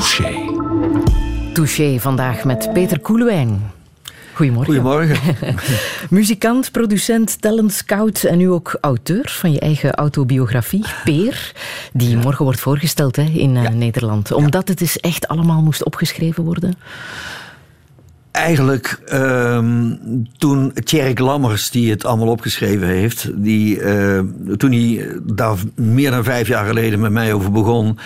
Touché. Touché vandaag met Peter Koelewijn. Goedemorgen. Goedemorgen. Muzikant, producent, talent scout en nu ook auteur van je eigen autobiografie, Peer, die morgen wordt voorgesteld hè, in uh, Nederland. Omdat het dus echt allemaal moest opgeschreven worden? Eigenlijk um, toen Tjerk Lammers, die het allemaal opgeschreven heeft, die, uh, toen hij daar meer dan vijf jaar geleden met mij over begon,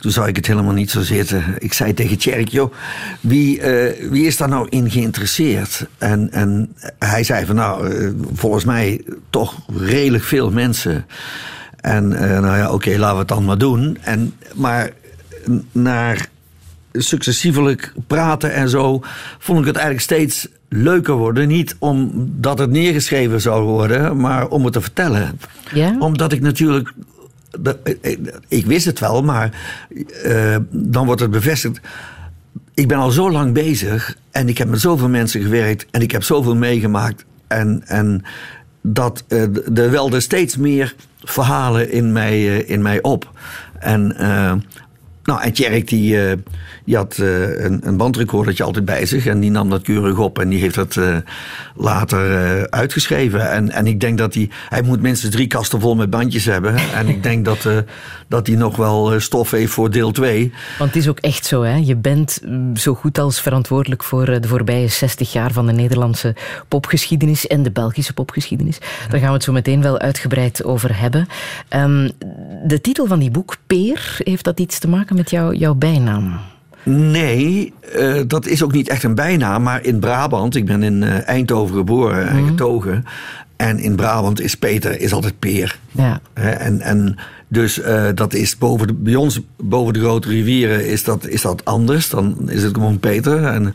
toen zag ik het helemaal niet zo zitten. Ik zei tegen Tjerk, joh, wie, uh, wie is daar nou in geïnteresseerd? En, en hij zei van, nou, uh, volgens mij toch redelijk veel mensen. En uh, nou ja, oké, okay, laten we het dan maar doen. En, maar naar successievelijk praten en zo, vond ik het eigenlijk steeds leuker worden. Niet omdat het neergeschreven zou worden, maar om het te vertellen. Ja? Omdat ik natuurlijk ik wist het wel, maar uh, dan wordt het bevestigd. Ik ben al zo lang bezig en ik heb met zoveel mensen gewerkt en ik heb zoveel meegemaakt. En, en dat uh, er welden steeds meer verhalen in mij, in mij op. En nou, en Tjerk die, die had uh, een, een bandrecordertje altijd bij zich. En die nam dat keurig op en die heeft dat uh, later uitgeschreven. En, en ik denk dat hij... Hij moet minstens drie kasten vol met bandjes hebben. En ik denk dat, dat hij nog wel stof heeft voor deel 2. Want het is ook echt zo, hè. Je bent zo goed als verantwoordelijk voor de voorbije 60 jaar van de Nederlandse popgeschiedenis en de Belgische popgeschiedenis. Daar gaan we het zo meteen wel uitgebreid over hebben. Um, de titel van die boek, Peer, heeft dat iets te maken met jou, jouw bijnaam? Nee, uh, dat is ook niet echt een bijnaam. Maar in Brabant, ik ben in uh, Eindhoven geboren en getogen. En in Brabant is Peter is altijd Peer. Ja. En, en dus uh, dat is boven de, bij ons, boven de grote rivieren, is dat, is dat anders. Dan is het gewoon Peter. En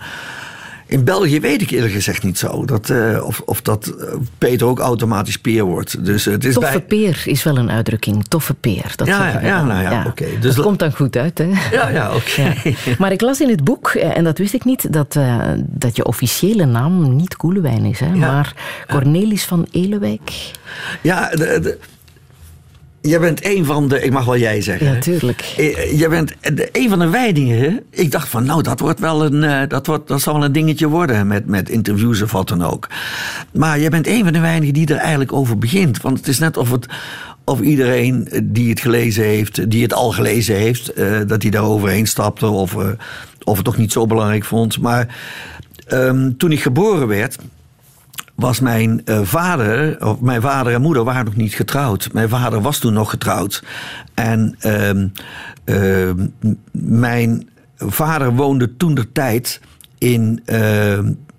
in België weet ik eerlijk gezegd niet zo. Dat, uh, of, of dat Peter ook automatisch peer wordt. Dus, uh, het is Toffe bij... peer is wel een uitdrukking. Toffe peer. Dat ja, ja, ja, nou ja, ja. oké. Okay. Dus dat komt dan goed uit, hè? Ja, ja, oké. Okay. Maar ik las in het boek, en dat wist ik niet, dat, uh, dat je officiële naam niet Koelewijn is, hè? maar Cornelis van Elewijk. Ja, de, de... Jij bent een van de, ik mag wel jij zeggen. Ja, tuurlijk. Jij bent een van de weidingen. Ik dacht van, nou, dat wordt wel een, dat, wordt, dat zal wel een dingetje worden met, met interviews of wat dan ook. Maar jij bent een van de weinigen die er eigenlijk over begint. Want het is net of het, of iedereen die het gelezen heeft, die het al gelezen heeft, uh, dat hij daar overheen stapte of, uh, of het toch niet zo belangrijk vond. Maar um, toen ik geboren werd, was mijn uh, vader, of mijn vader en moeder waren nog niet getrouwd. Mijn vader was toen nog getrouwd. En uh, mijn vader woonde toen de tijd in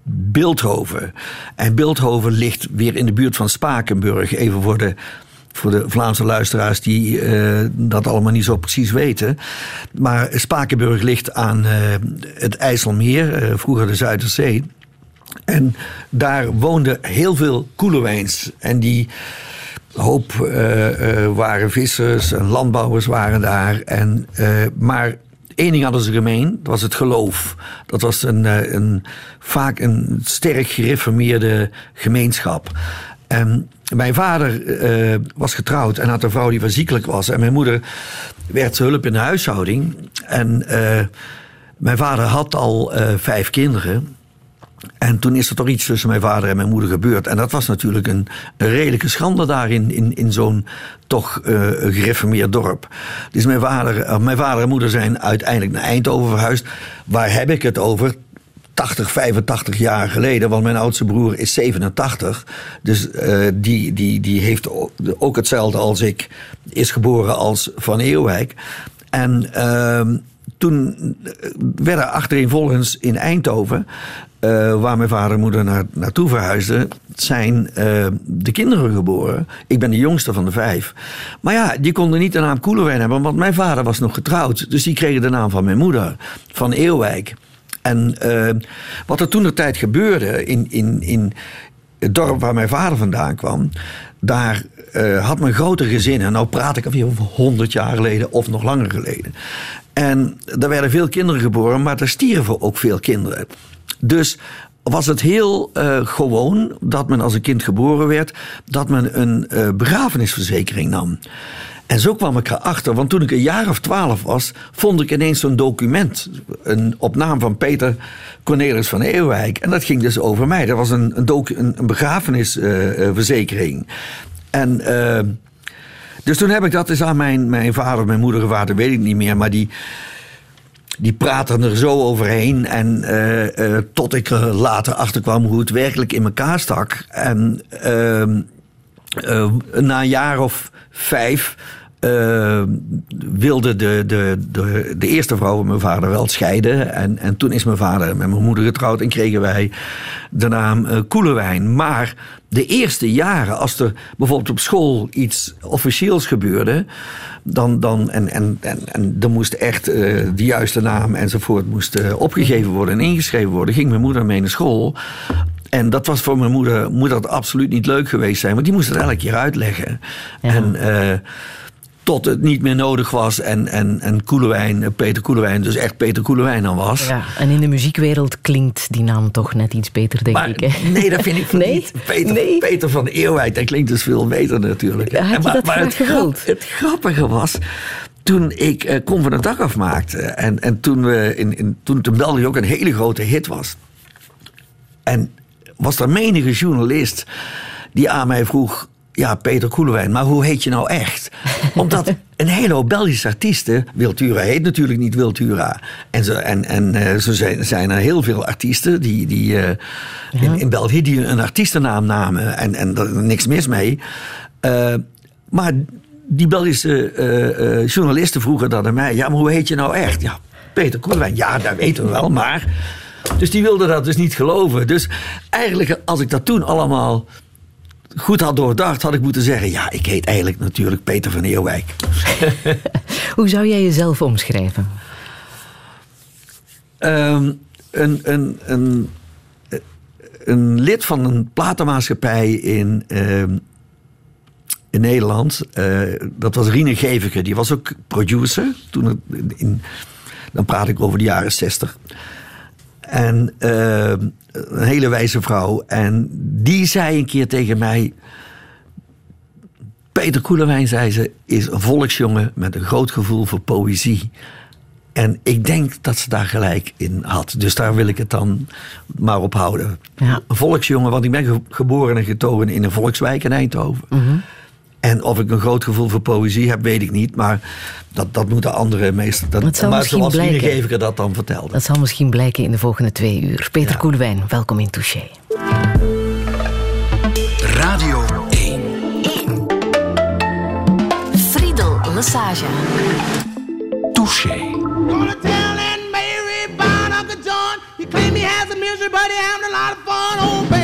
Beeldhoven. En Beeldhoven ligt weer in de buurt van Spakenburg. Even voor de voor de Vlaamse luisteraars die uh, dat allemaal niet zo precies weten. Maar Spakenburg ligt aan uh, het IJsselmeer, vroeger de Zuiderzee. En daar woonden heel veel koelewijns. En die hoop waren vissers en landbouwers waren daar. En, maar één ding hadden ze gemeen, dat was het geloof. Dat was een, een, vaak een sterk gereformeerde gemeenschap. En mijn vader uh, was getrouwd en had een vrouw die ziekelijk was. En mijn moeder werd hulp in de huishouding. En uh, mijn vader had al uh, vijf kinderen. En toen is er toch iets tussen mijn vader en mijn moeder gebeurd. En dat was natuurlijk een, redelijke schande daar in, in, zo'n toch uh, gereformeerd dorp. Dus mijn vader, mijn vader en moeder zijn uiteindelijk naar Eindhoven verhuisd. Waar heb ik het over? 80, 85 jaar geleden, want mijn oudste broer is 87. Dus uh, die, die, die heeft ook hetzelfde als ik, is geboren als Van Eeuwijk. En uh, toen werden achtereenvolgens in Eindhoven, uh, waar mijn vader en moeder naar, naartoe verhuisden, zijn uh, de kinderen geboren. Ik ben de jongste van de vijf. Maar ja, die konden niet de naam Koelewijn hebben, want mijn vader was nog getrouwd. Dus die kregen de naam van mijn moeder, van Eeuwijk. En uh, wat er toen de tijd gebeurde in, in, in het dorp waar mijn vader vandaan kwam, daar had men grote gezinnen. Nou praat ik over 100 jaar geleden of nog langer geleden. En er werden veel kinderen geboren, maar er stierven ook veel kinderen. Dus was het heel uh, gewoon dat men als een kind geboren werd, dat men een uh, begrafenisverzekering nam. En zo kwam ik erachter, want toen ik een jaar of twaalf was, vond ik ineens zo'n document. Een, op naam van Peter Cornelis van Eeuwijk. En dat ging dus over mij. Dat was een, een, begrafenisverzekering. en. Uh, dus toen heb ik dat eens aan mijn, mijn vader, mijn moeder gevraagd, weet ik niet meer. Maar die, die praten er zo overheen. En uh, uh, tot ik er later achter kwam hoe het werkelijk in elkaar stak. En uh, na een jaar of vijf uh, wilde de, de, de, de, eerste vrouw van mijn vader wel scheiden. En, en toen is mijn vader met mijn moeder getrouwd en kregen wij de naam uh, Koelewijn. Maar de eerste jaren, als er bijvoorbeeld op school iets officieels gebeurde, dan, dan, en, en, en, en er moest echt uh, de juiste naam enzovoort moest, opgegeven worden en ingeschreven worden, ging mijn moeder mee naar school. En dat was voor mijn moeder, moet dat absoluut niet leuk geweest zijn, want die moest het elke keer uitleggen. Ja. En tot het niet meer nodig was en, en, en Koelewijn, eh, Peter Koelewijn, dus echt Peter Koelewijn dan was. Ja, en in de muziekwereld klinkt die naam toch net iets beter, denk ik. Hè? Nee, dat vind ik nee? niet. Peter, nee? Peter van Eeuwheid, dat klinkt dus veel beter natuurlijk. Ja, had je maar, dat maar het, grap, het grappige was, toen ik uh, Kom van de Dag afmaakte en, en toen, we in, in, toen het in België ook een hele grote hit was. En was er menige journalist die aan mij vroeg ja, Peter Koelewijn, maar hoe heet je nou echt? Omdat een hele hoop Belgische artiesten, Wiltura heet natuurlijk niet Wiltura. En, zo, en, en uh, zo zijn, zijn er heel veel artiesten die, die uh, in, in België die een artiestennaam namen. En, en er niks mis mee. Uh, maar die Belgische journalisten vroegen dan aan mij: ja, maar hoe heet je nou echt? Ja, Peter Koelewijn. Ja, dat weten we wel, maar. Dus die wilden dat dus niet geloven. Dus eigenlijk, als ik dat toen allemaal goed had doordacht, had ik moeten zeggen: ja, ik heet eigenlijk natuurlijk Peter van Eerwijk. Hoe zou jij jezelf omschrijven? Um, een, een, een, een lid van een platenmaatschappij in, um, in Nederland. Uh, dat was Rine Geveke, die was ook producer. Toen in, dan praat ik over de jaren zestig. En uh, een hele wijze vrouw. En die zei een keer tegen mij. Peter Koelewijn, zei ze, is een volksjongen met een groot gevoel voor poëzie. En ik denk dat ze daar gelijk in had. Dus daar wil ik het dan maar op houden. Ja. Een volksjongen, want ik ben geboren en getogen in een volkswijk in Eindhoven. Mm en of ik een groot gevoel voor poëzie heb, weet ik niet. Maar dat, dat moeten anderen meestal. Dat, dat maar zoals Gever dat dan vertelde. Dat zal misschien blijken in de volgende twee uur. Peter ja. Koelewijn, welkom in Touché. Radio 1. 1. Friedel Lassage. Touché. He claimed he has a misery, but he having a lot of fun,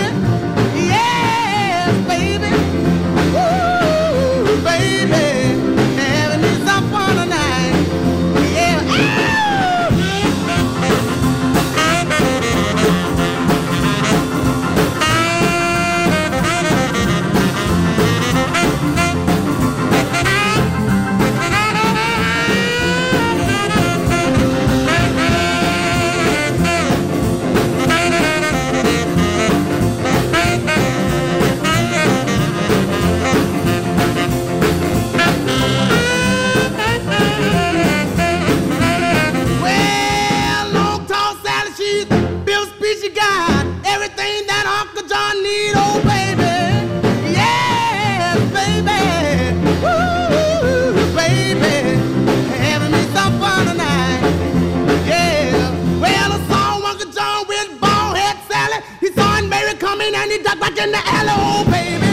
in the alley, oh baby.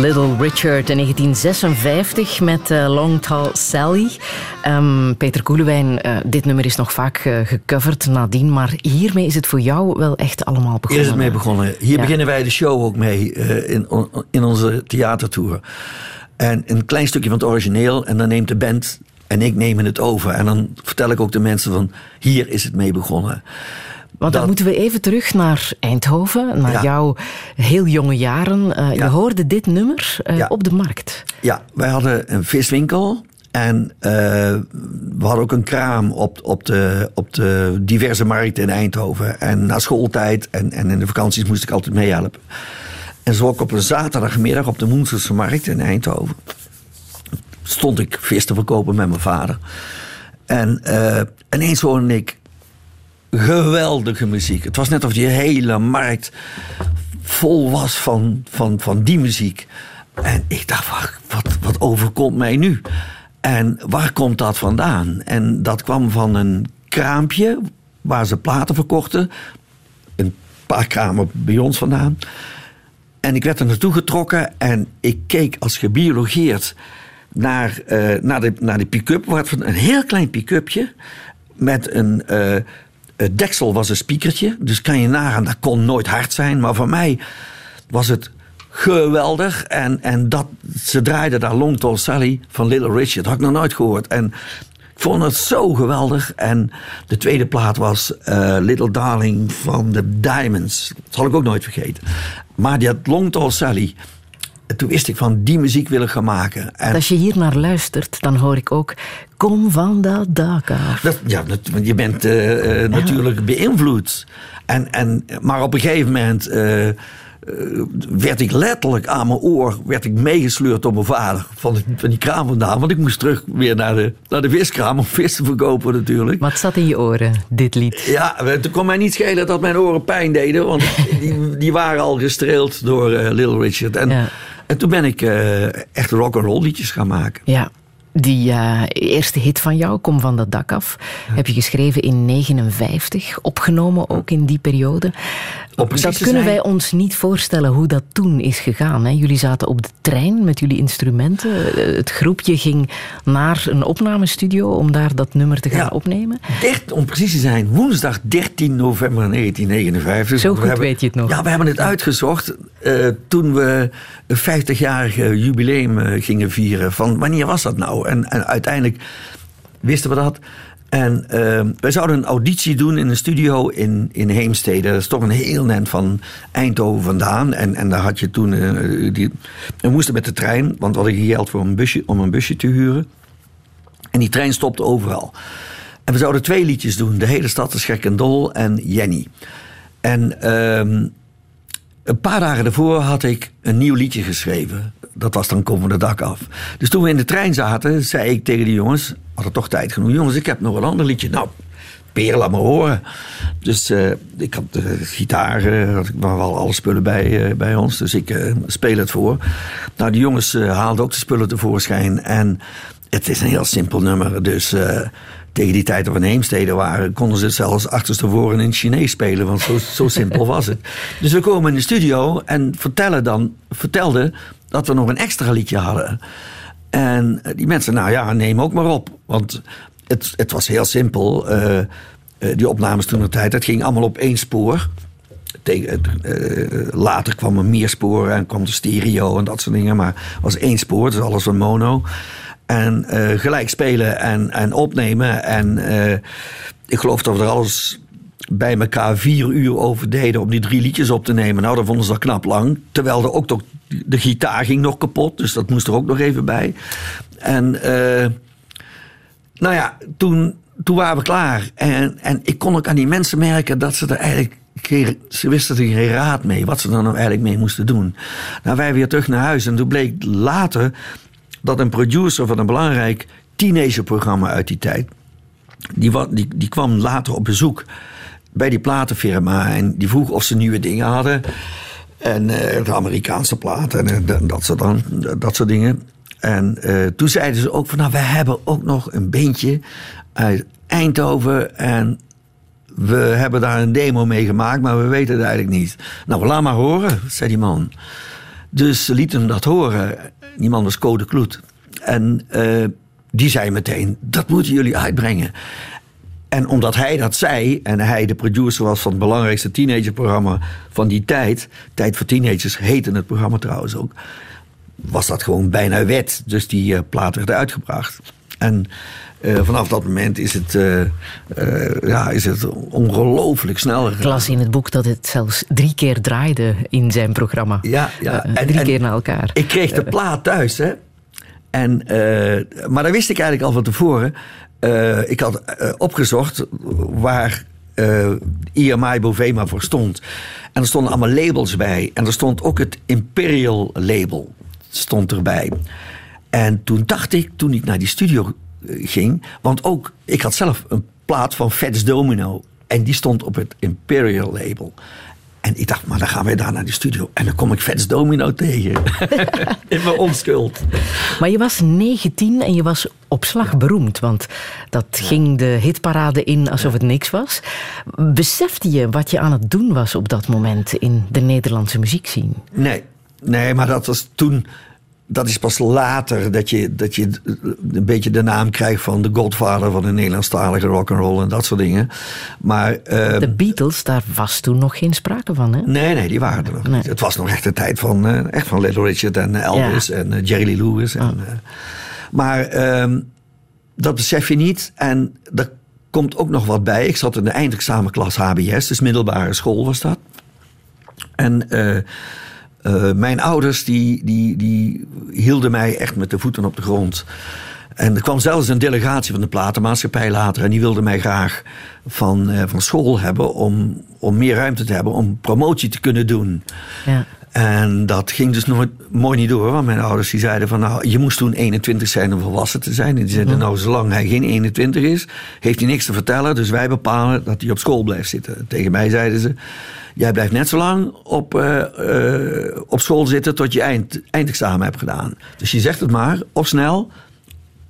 Little Richard in 1956 met uh, Long Tall Sally. Um, Peter Koelewijn, uh, dit nummer is nog vaak uh, gecoverd nadien, maar hiermee is het voor jou wel echt allemaal begonnen. Hier is het mee begonnen. Hier ja. beginnen wij de show ook mee in, in onze theatertour. En een klein stukje van het origineel en dan neemt de band en ik nemen het over. En dan vertel ik ook de mensen van hier is het mee begonnen. Want dan moeten we even terug naar Eindhoven, naar ja. jouw heel jonge jaren. Uh, ja. Je hoorde dit nummer uh, ja. op de markt. Ja, wij hadden een viswinkel. En uh, we hadden ook een kraam op, op, de, op de diverse markten in Eindhoven. En na schooltijd en, en in de vakanties moest ik altijd meehelpen. En zo ook op een zaterdagmiddag op de Moenserse markt in Eindhoven. Stond ik vis te verkopen met mijn vader. En ineens hoorde ik geweldige muziek. Het was net of die hele markt vol was van, van, van die muziek. En ik dacht, wat, wat, overkomt mij nu? En waar komt dat vandaan? En dat kwam van een kraampje waar ze platen verkochten. Een paar kramen bij ons vandaan. En ik werd er naartoe getrokken en ik keek als gebiologeerd naar, uh, naar, de, naar de pick-up. Een heel klein pick-upje met een, uh, het deksel was een spiekertje, dus kan je nagaan, dat kon nooit hard zijn. Maar voor mij was het geweldig. En, en dat, ze draaiden daar Long Tall Sally van Little Richard. Had ik nog nooit gehoord. En ik vond het zo geweldig. En de tweede plaat was uh, Little Darling van the Diamonds. Dat zal ik ook nooit vergeten. Maar die had Long Tall Sally toen wist ik van die muziek wil ik gaan maken. En Als je hier naar luistert, dan hoor ik ook kom van dat dak af. ja, je bent uh, uh, natuurlijk beïnvloed. En, en, maar op een gegeven moment uh, werd ik letterlijk aan mijn oor werd ik meegesleurd door mijn vader van, van die kraam vandaan. Want ik moest terug weer naar de, naar de viskraam om vis te verkopen natuurlijk. Wat zat in je oren, dit lied? Ja, het kon mij niet schelen dat mijn oren pijn deden. Want die, die waren al gestreeld door Little Richard. En, ja. En toen ben ik uh, echt rock and roll liedjes gaan maken. Ja. Die uh, eerste hit van jou, Kom van dat dak af, ja. heb je geschreven in 59, opgenomen ook in die periode. dat kunnen zijn... wij ons niet voorstellen hoe dat toen is gegaan. Hè? Jullie zaten op de trein met jullie instrumenten. Het groepje ging naar een opnamestudio om daar dat nummer te gaan ja, opnemen. Echt, om precies te zijn, woensdag 13 november 1959. Zo goed hebben, weet je het nog. Ja, we hebben het uitgezocht uh, toen we een 50-jarige jubileum gingen vieren. Van wanneer was dat nou? En, en uiteindelijk wisten we dat. En uh, wij zouden een auditie doen in een studio in, in Heemstede. Dat is toch een heel net van Eindhoven vandaan. En, en daar had je toen... Uh, die, we moesten met de trein, want we hadden geld voor een busje, om een busje te huren. En die trein stopte overal. En we zouden twee liedjes doen. De hele stad is gek en dol en Jenny. En uh, een paar dagen daarvoor had ik een nieuw liedje geschreven dat was dan komen de dak af. Dus toen we in de trein zaten, zei ik tegen die jongens, hadden toch tijd genoeg. Jongens, ik heb nog een ander liedje. Nou, Peer, laat me horen. Dus uh, ik had de gitaar, uh, had ik wel alle spullen bij, bij ons. Dus ik speel het voor. Nou, die jongens haalden ook de spullen tevoorschijn. En het is een heel simpel nummer. Dus tegen die tijd dat we in Heemstede waren, konden ze het zelfs achterstevoren in het Chinees spelen. Want zo, zo simpel was het. Dus we komen in de studio en vertellen dan, vertelden dat we nog een extra liedje hadden. En die mensen, nou ja, neem ook maar op. Want het, het was heel simpel. Uh, die opnames toen de tijd, het ging allemaal op één spoor. Later kwam er meer sporen en kwam de stereo en dat soort dingen. Maar het was één spoor, dus alles van mono. En gelijk spelen en, en opnemen. En ik geloof dat we er alles bij elkaar vier uur over deden om die drie liedjes op te nemen. Nou, dat vonden ze dat knap lang. Terwijl er ook toch, de gitaar ging nog kapot, dus dat moest er ook nog even bij. En uh, nou ja, toen, toen waren we klaar. En, en ik kon ook aan die mensen merken dat ze er eigenlijk ze wisten er geen raad mee, wat ze er nou eigenlijk mee moesten doen. Nou, wij weer terug naar huis en toen bleek later dat een producer van een belangrijk teenagerprogramma uit die tijd, die, die, die kwam later op bezoek bij die platenfirma. En die vroeg of ze nieuwe dingen hadden. En uh, de Amerikaanse platen en uh, dat, soort dan, dat soort dingen. En uh, toen zeiden ze ook van, nou, we hebben ook nog een beentje uit Eindhoven. En we hebben daar een demo mee gemaakt, maar we weten het eigenlijk niet. Nou, laat maar horen, zei die man. Dus ze lieten hem dat horen. Die man was Code Kloet. En eh, die zei meteen, dat moeten jullie uitbrengen. En omdat hij dat zei, en hij de producer was van het belangrijkste teenagerprogramma van die tijd, Tijd voor Teenagers heette het programma trouwens ook, was dat gewoon bijna wet. Dus die uh, plaat werd uitgebracht. En uh, vanaf dat moment is het, uh, ja, is het ongelooflijk snel Ik las in het boek dat het zelfs drie keer draaide in zijn programma. Ja, ja. En, drie en keer na elkaar. Ik kreeg de plaat thuis, hè. En, maar dat wist ik eigenlijk al van tevoren. Ik had opgezocht waar IMI Bovema voor stond. En er stonden allemaal labels bij. En er stond ook het Imperial label stond erbij. En toen dacht ik, toen ik naar die studio ging. Want ook, ik had zelf een plaat van Fats Domino. En die stond op het Imperial label. En ik dacht, maar dan gaan wij daar naar die studio. En dan kom ik Fats Domino tegen. In mijn onschuld. Maar je was 19 en je was op slag beroemd. Want dat ging de hitparade in alsof het niks was. Besefte je wat je aan het doen was op dat moment in de Nederlandse muziekscene? Nee, nee maar dat was toen dat is pas later dat je, dat je een beetje de naam krijgt van de godvader van de Nederlandstalige rock'n'roll en dat soort dingen. Maar, uh, de Beatles, daar was toen nog geen sprake van, hè? Nee, nee, die waren er nog nee. niet. Het was nog echt de tijd van, uh, echt van Little Richard en Elvis ja. en uh, Jerry Lee Lewis. En, oh. maar ehm, dat besef je niet. En er komt ook nog wat bij. Ik zat in de eindexamenklas HBS, dus middelbare school was dat. En uh, mijn ouders die, die, die hielden mij echt met de voeten op de grond. En er kwam zelfs een delegatie van de platenmaatschappij later. En die wilde mij graag van, uh, van school hebben om, om meer ruimte te hebben om promotie te kunnen doen. Ja. En dat ging dus nooit mooi niet door. Want mijn ouders die zeiden van nou, je moest toen 21 zijn om volwassen te zijn. En die zeiden nou, zolang hij geen 21 is, heeft hij niks te vertellen. Dus wij bepalen dat hij op school blijft zitten. Tegen mij zeiden ze, jij blijft net zo lang op, uh, uh, op school zitten tot je eind, eindexamen hebt gedaan. Dus je zegt het maar, of snel,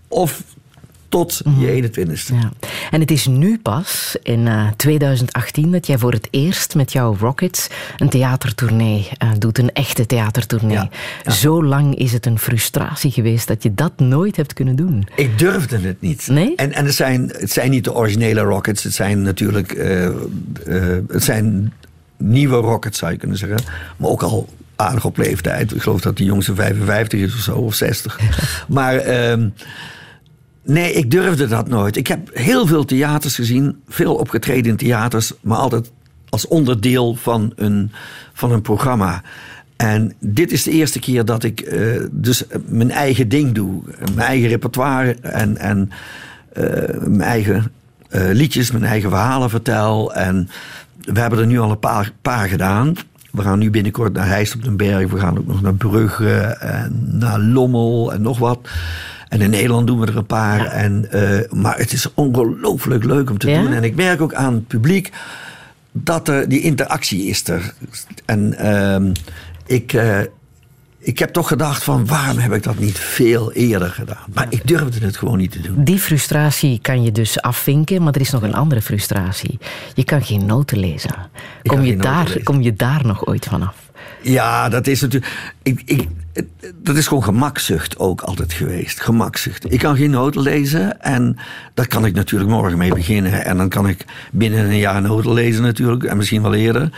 of tot je 21ste. Ja. En het is nu pas, in uh, 2018, dat jij voor het eerst met jouw Rockets een theatertournee uh, doet. Een echte theatertournee. Ja. Ja. Zo lang is het een frustratie geweest dat je dat nooit hebt kunnen doen. Ik durfde het niet. Nee? En, en het, zijn, het zijn niet de originele Rockets. Het zijn natuurlijk... Uh, het zijn nieuwe Rockets, zou je kunnen zeggen. Maar ook al aardig op leeftijd. Ik geloof dat die jongste 55 is of zo, of 60. maar... Uh, Nee, ik durfde dat nooit. Ik heb heel veel theaters gezien, veel opgetreden in theaters, maar altijd als onderdeel van een, van een programma. En dit is de eerste keer dat ik uh, dus mijn eigen ding doe. Mijn eigen repertoire en, en uh, mijn eigen liedjes, mijn eigen verhalen vertel. En we hebben er nu al een paar, paar gedaan. We gaan nu binnenkort naar Heist op den Berg. We gaan ook nog naar Brugge en naar Lommel en nog wat. En in Nederland doen we er een paar. Ja. En, uh, maar het is ongelooflijk leuk om te ja? doen. En ik merk ook aan het publiek dat er die interactie is er. En uh, ik, uh, ik heb toch gedacht van waarom heb ik dat niet veel eerder gedaan? Maar ik durfde het gewoon niet te doen. Die frustratie kan je dus afvinken, maar er is nog een andere frustratie. Je kan geen noten lezen. Kom, je daar, lezen. kom je daar nog ooit vanaf? Ja, dat is natuurlijk. Ik, ik, dat is gewoon gemakzucht ook altijd geweest. Gemakzucht. Ik kan geen noten lezen en daar kan ik natuurlijk morgen mee beginnen. En dan kan ik binnen een jaar noten lezen natuurlijk, en misschien wel eerder.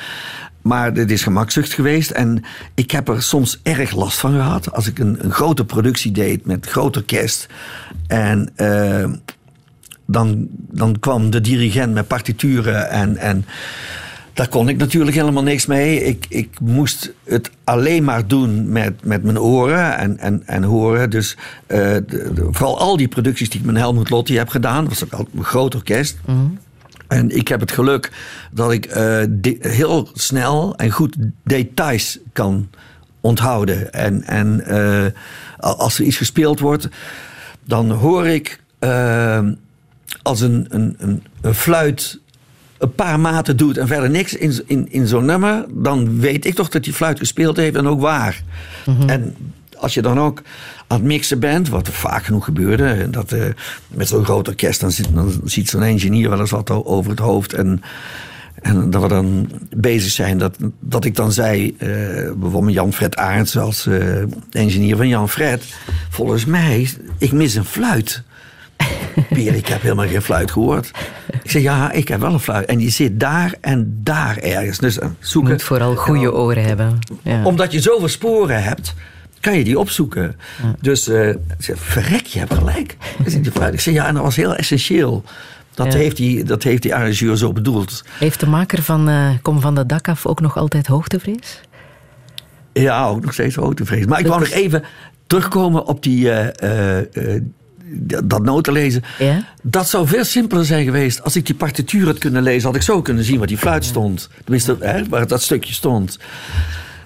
Maar dit is gemakzucht geweest en ik heb er soms erg last van gehad. Als ik een, een grote productie deed met groot orkest en uh, dan, dan kwam de dirigent met partituren en. en daar kon ik natuurlijk helemaal niks mee. Ik, ik moest het alleen maar doen met, met mijn oren en, en, en horen. Dus uh, de, de, vooral al die producties die ik met Helmut Lotti heb gedaan, was ook al een groot orkest. Mm -hmm. En ik heb het geluk dat ik uh, heel snel en goed details kan onthouden. En, en uh, als er iets gespeeld wordt, dan hoor ik als een, een, een, een fluit een paar maten doet en verder niks in, in, in zo'n nummer, dan weet ik toch dat die fluit gespeeld heeft en ook waar. Mm -hmm. En als je dan ook aan het mixen bent, wat er vaak genoeg gebeurde, dat uh, met zo'n groot orkest, dan, zit, dan ziet zo'n engineer wel eens wat over het hoofd. En En dat we dan bezig zijn, dat, dat ik dan zei, eh, bijvoorbeeld Jan Fred Aerts als uh, engineer van Jan Fred. Volgens mij, ik mis een fluit. Peer, ik heb helemaal geen fluit gehoord. Ik zeg, ja, ik heb wel een fluit. En die zit daar en daar ergens. Dus zoeken. Je moet vooral goede oren hebben. Ja. Omdat je zoveel sporen hebt, kan je die opzoeken. Ja. Dus uh, verrek, je hebt gelijk. Ik zeg, ja, en dat was heel essentieel. Dat, ja. heeft die, dat heeft die arrangeur zo bedoeld. Heeft de maker van uh, Kom van de dak af ook nog altijd hoogtevrees? Ja, ook nog steeds hoogtevrees. Maar ik wou nog even terugkomen op die, uh, uh, dat notenlezen. Ja? Dat zou veel simpeler zijn geweest. Als ik die partituur had kunnen lezen, had ik zo kunnen zien waar die fluit stond. Tenminste, hè, waar dat stukje stond.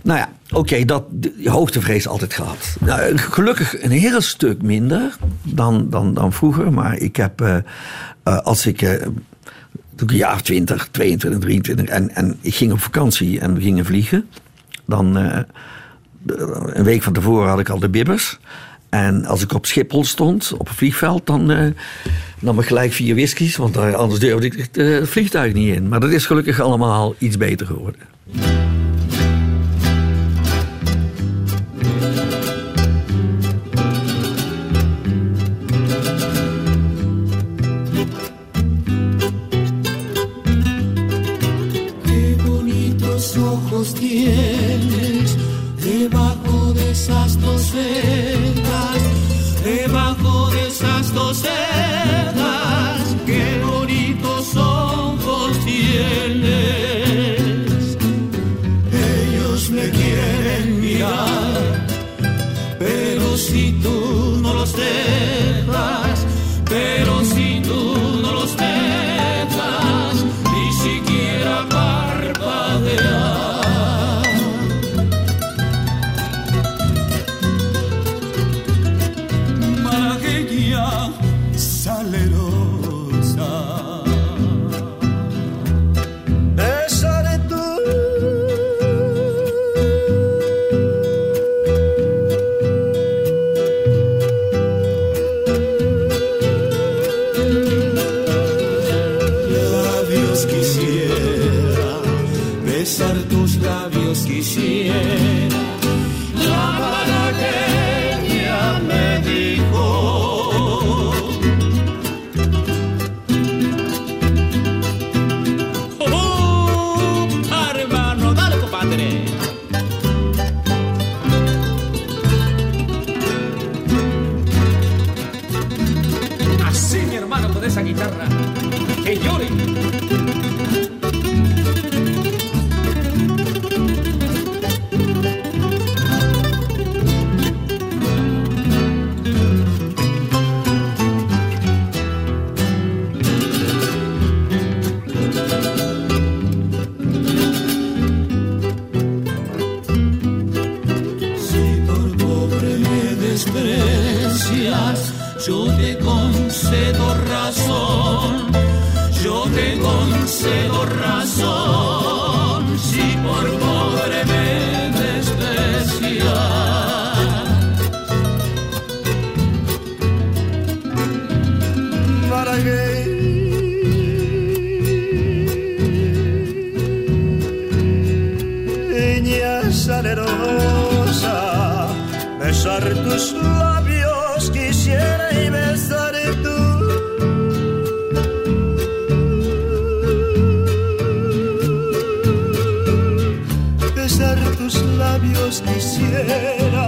Nou ja, oké, okay, dat hoogtevrees altijd gehad. Nou, gelukkig een heel stuk minder dan, dan, dan vroeger. Maar ik heb, uh, uh, als ik, uh, toen ik een jaar 20, 22, 23 en, en ik ging op vakantie en we gingen vliegen. Dan, een week van tevoren had ik al de bibbers. En als ik op Schiphol stond, op het vliegveld, dan uh, nam ik gelijk vier whiskies. Want anders durfde ik het uh, vliegtuig niet in. Maar dat is gelukkig allemaal iets beter geworden. Para que niña salerosa, besar tus labios quisiera y besar tú. Besar tus labios quisiera.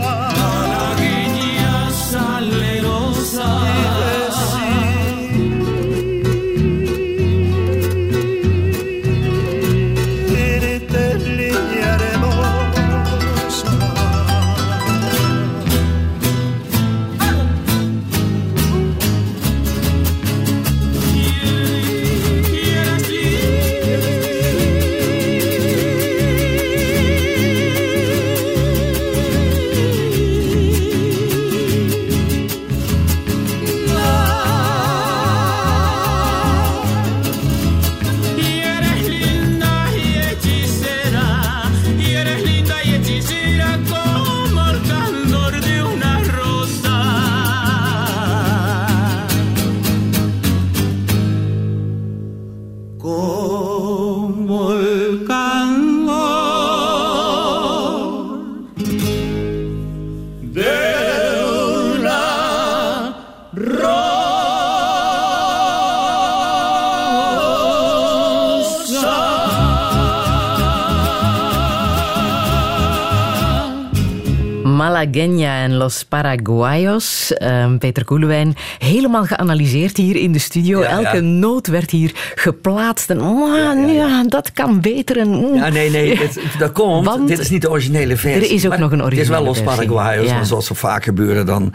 Los Paraguayos. Ehm, Peter Koelewijn, helemaal geanalyseerd hier in de studio. Ja, Elke ja. noot werd hier geplaatst. En oh, ja, dat kan beter. En, mm. Ja, nee, nee, het- dat komt. Want dit is niet de originele versie. er is ook nog een Het is wel originele Los versie. Paraguayos, maar zoals zo vaak gebeurde dan...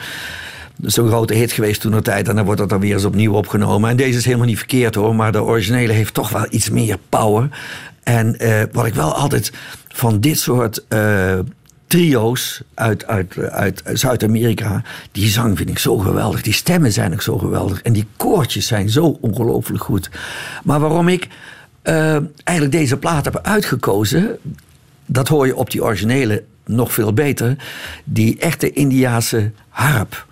Zo'n grote hit geweest toen de tijd en dan wordt dat dan weer eens opnieuw opgenomen. En deze is helemaal niet verkeerd hoor, maar de originele heeft toch wel iets meer power. En eh, wat ik wel altijd van dit soort eh, trio's uit, uit, uit Zuid-Amerika, die zang vind ik zo geweldig. Die stemmen zijn ook zo geweldig. En die koortjes zijn zo ongelooflijk goed. Maar waarom ik eh, eigenlijk deze plaat heb uitgekozen, dat hoor je op die originele nog veel beter. Die echte Indiaanse harp.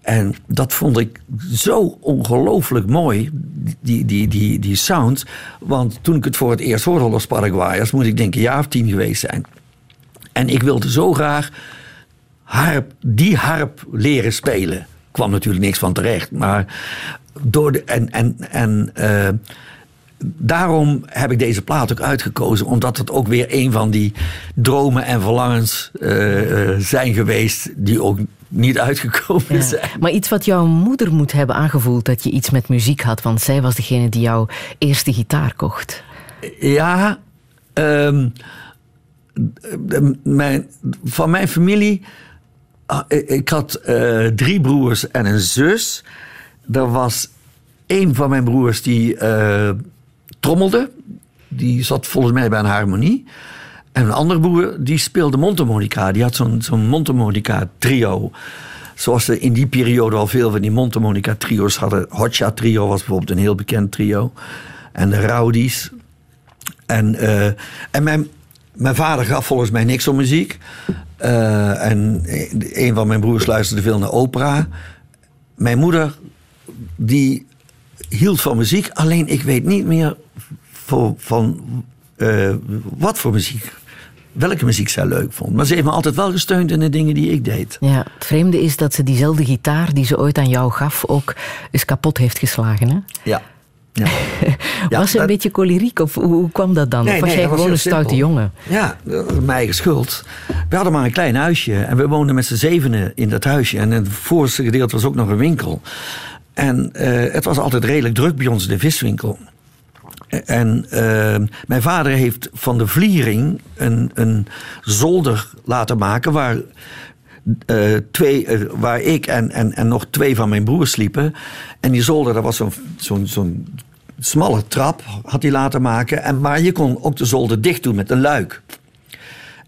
En dat vond ik zo ongelooflijk mooi, die, die, die, die sound. Want toen ik het voor het eerst hoorde, Los Paraguayers, moet ik denk een jaar of tien geweest zijn. En ik wilde zo graag harp, die harp leren spelen. Kwam natuurlijk niks van terecht. Maar door de, en, en, en eh, daarom heb ik deze plaat ook uitgekozen. Omdat het ook weer een van die dromen en verlangens eh, zijn geweest. die ook niet uitgekomen Ja. zijn. Maar iets wat jouw moeder moet hebben aangevoeld dat je iets met muziek had, want zij was degene die jouw eerste gitaar kocht. Ja, ehm, van mijn familie. ah, ik- had eh, drie broers en een zus. Er was één van mijn broers die eh, trommelde. Die zat volgens mij bij een harmonie. En een andere broer die speelde mondharmonica. Die had zo'n zo'n mondharmonica trio. Zoals ze in die periode al veel van die mondharmonica trio's hadden. Hotshot trio was bijvoorbeeld een heel bekend trio. En de Rowdies. En, eh, en mijn, mijn vader gaf volgens mij niks om muziek. Eh, en een van mijn broers luisterde veel naar opera. Mijn moeder, die hield van muziek. Alleen ik weet niet meer voor, van eh, wat voor muziek. Welke muziek zij leuk vond. Maar ze heeft me altijd wel gesteund in de dingen die ik deed. Ja, het vreemde is dat ze diezelfde gitaar die ze ooit aan jou gaf ook eens kapot heeft geslagen. Hè? Ja. Ja. Ja, was ze een beetje choleriek of hoe, kwam dat dan? of was jij gewoon een stoute simpel. jongen? Ja, dat was mijn eigen schuld. We hadden maar een klein huisje en we woonden met z'n zevenen in dat huisje. En het voorste gedeelte was ook nog een winkel. En eh, het was altijd redelijk druk bij ons in de viswinkel. En eh, mijn vader heeft van de vliering een, een zolder laten maken waar, eh, twee, eh, waar ik en, en, en nog twee van mijn broers sliepen. En die zolder, dat was zo'n zo'n zo'n smalle trap, had hij laten maken. En, maar je kon ook de zolder dicht doen met een luik.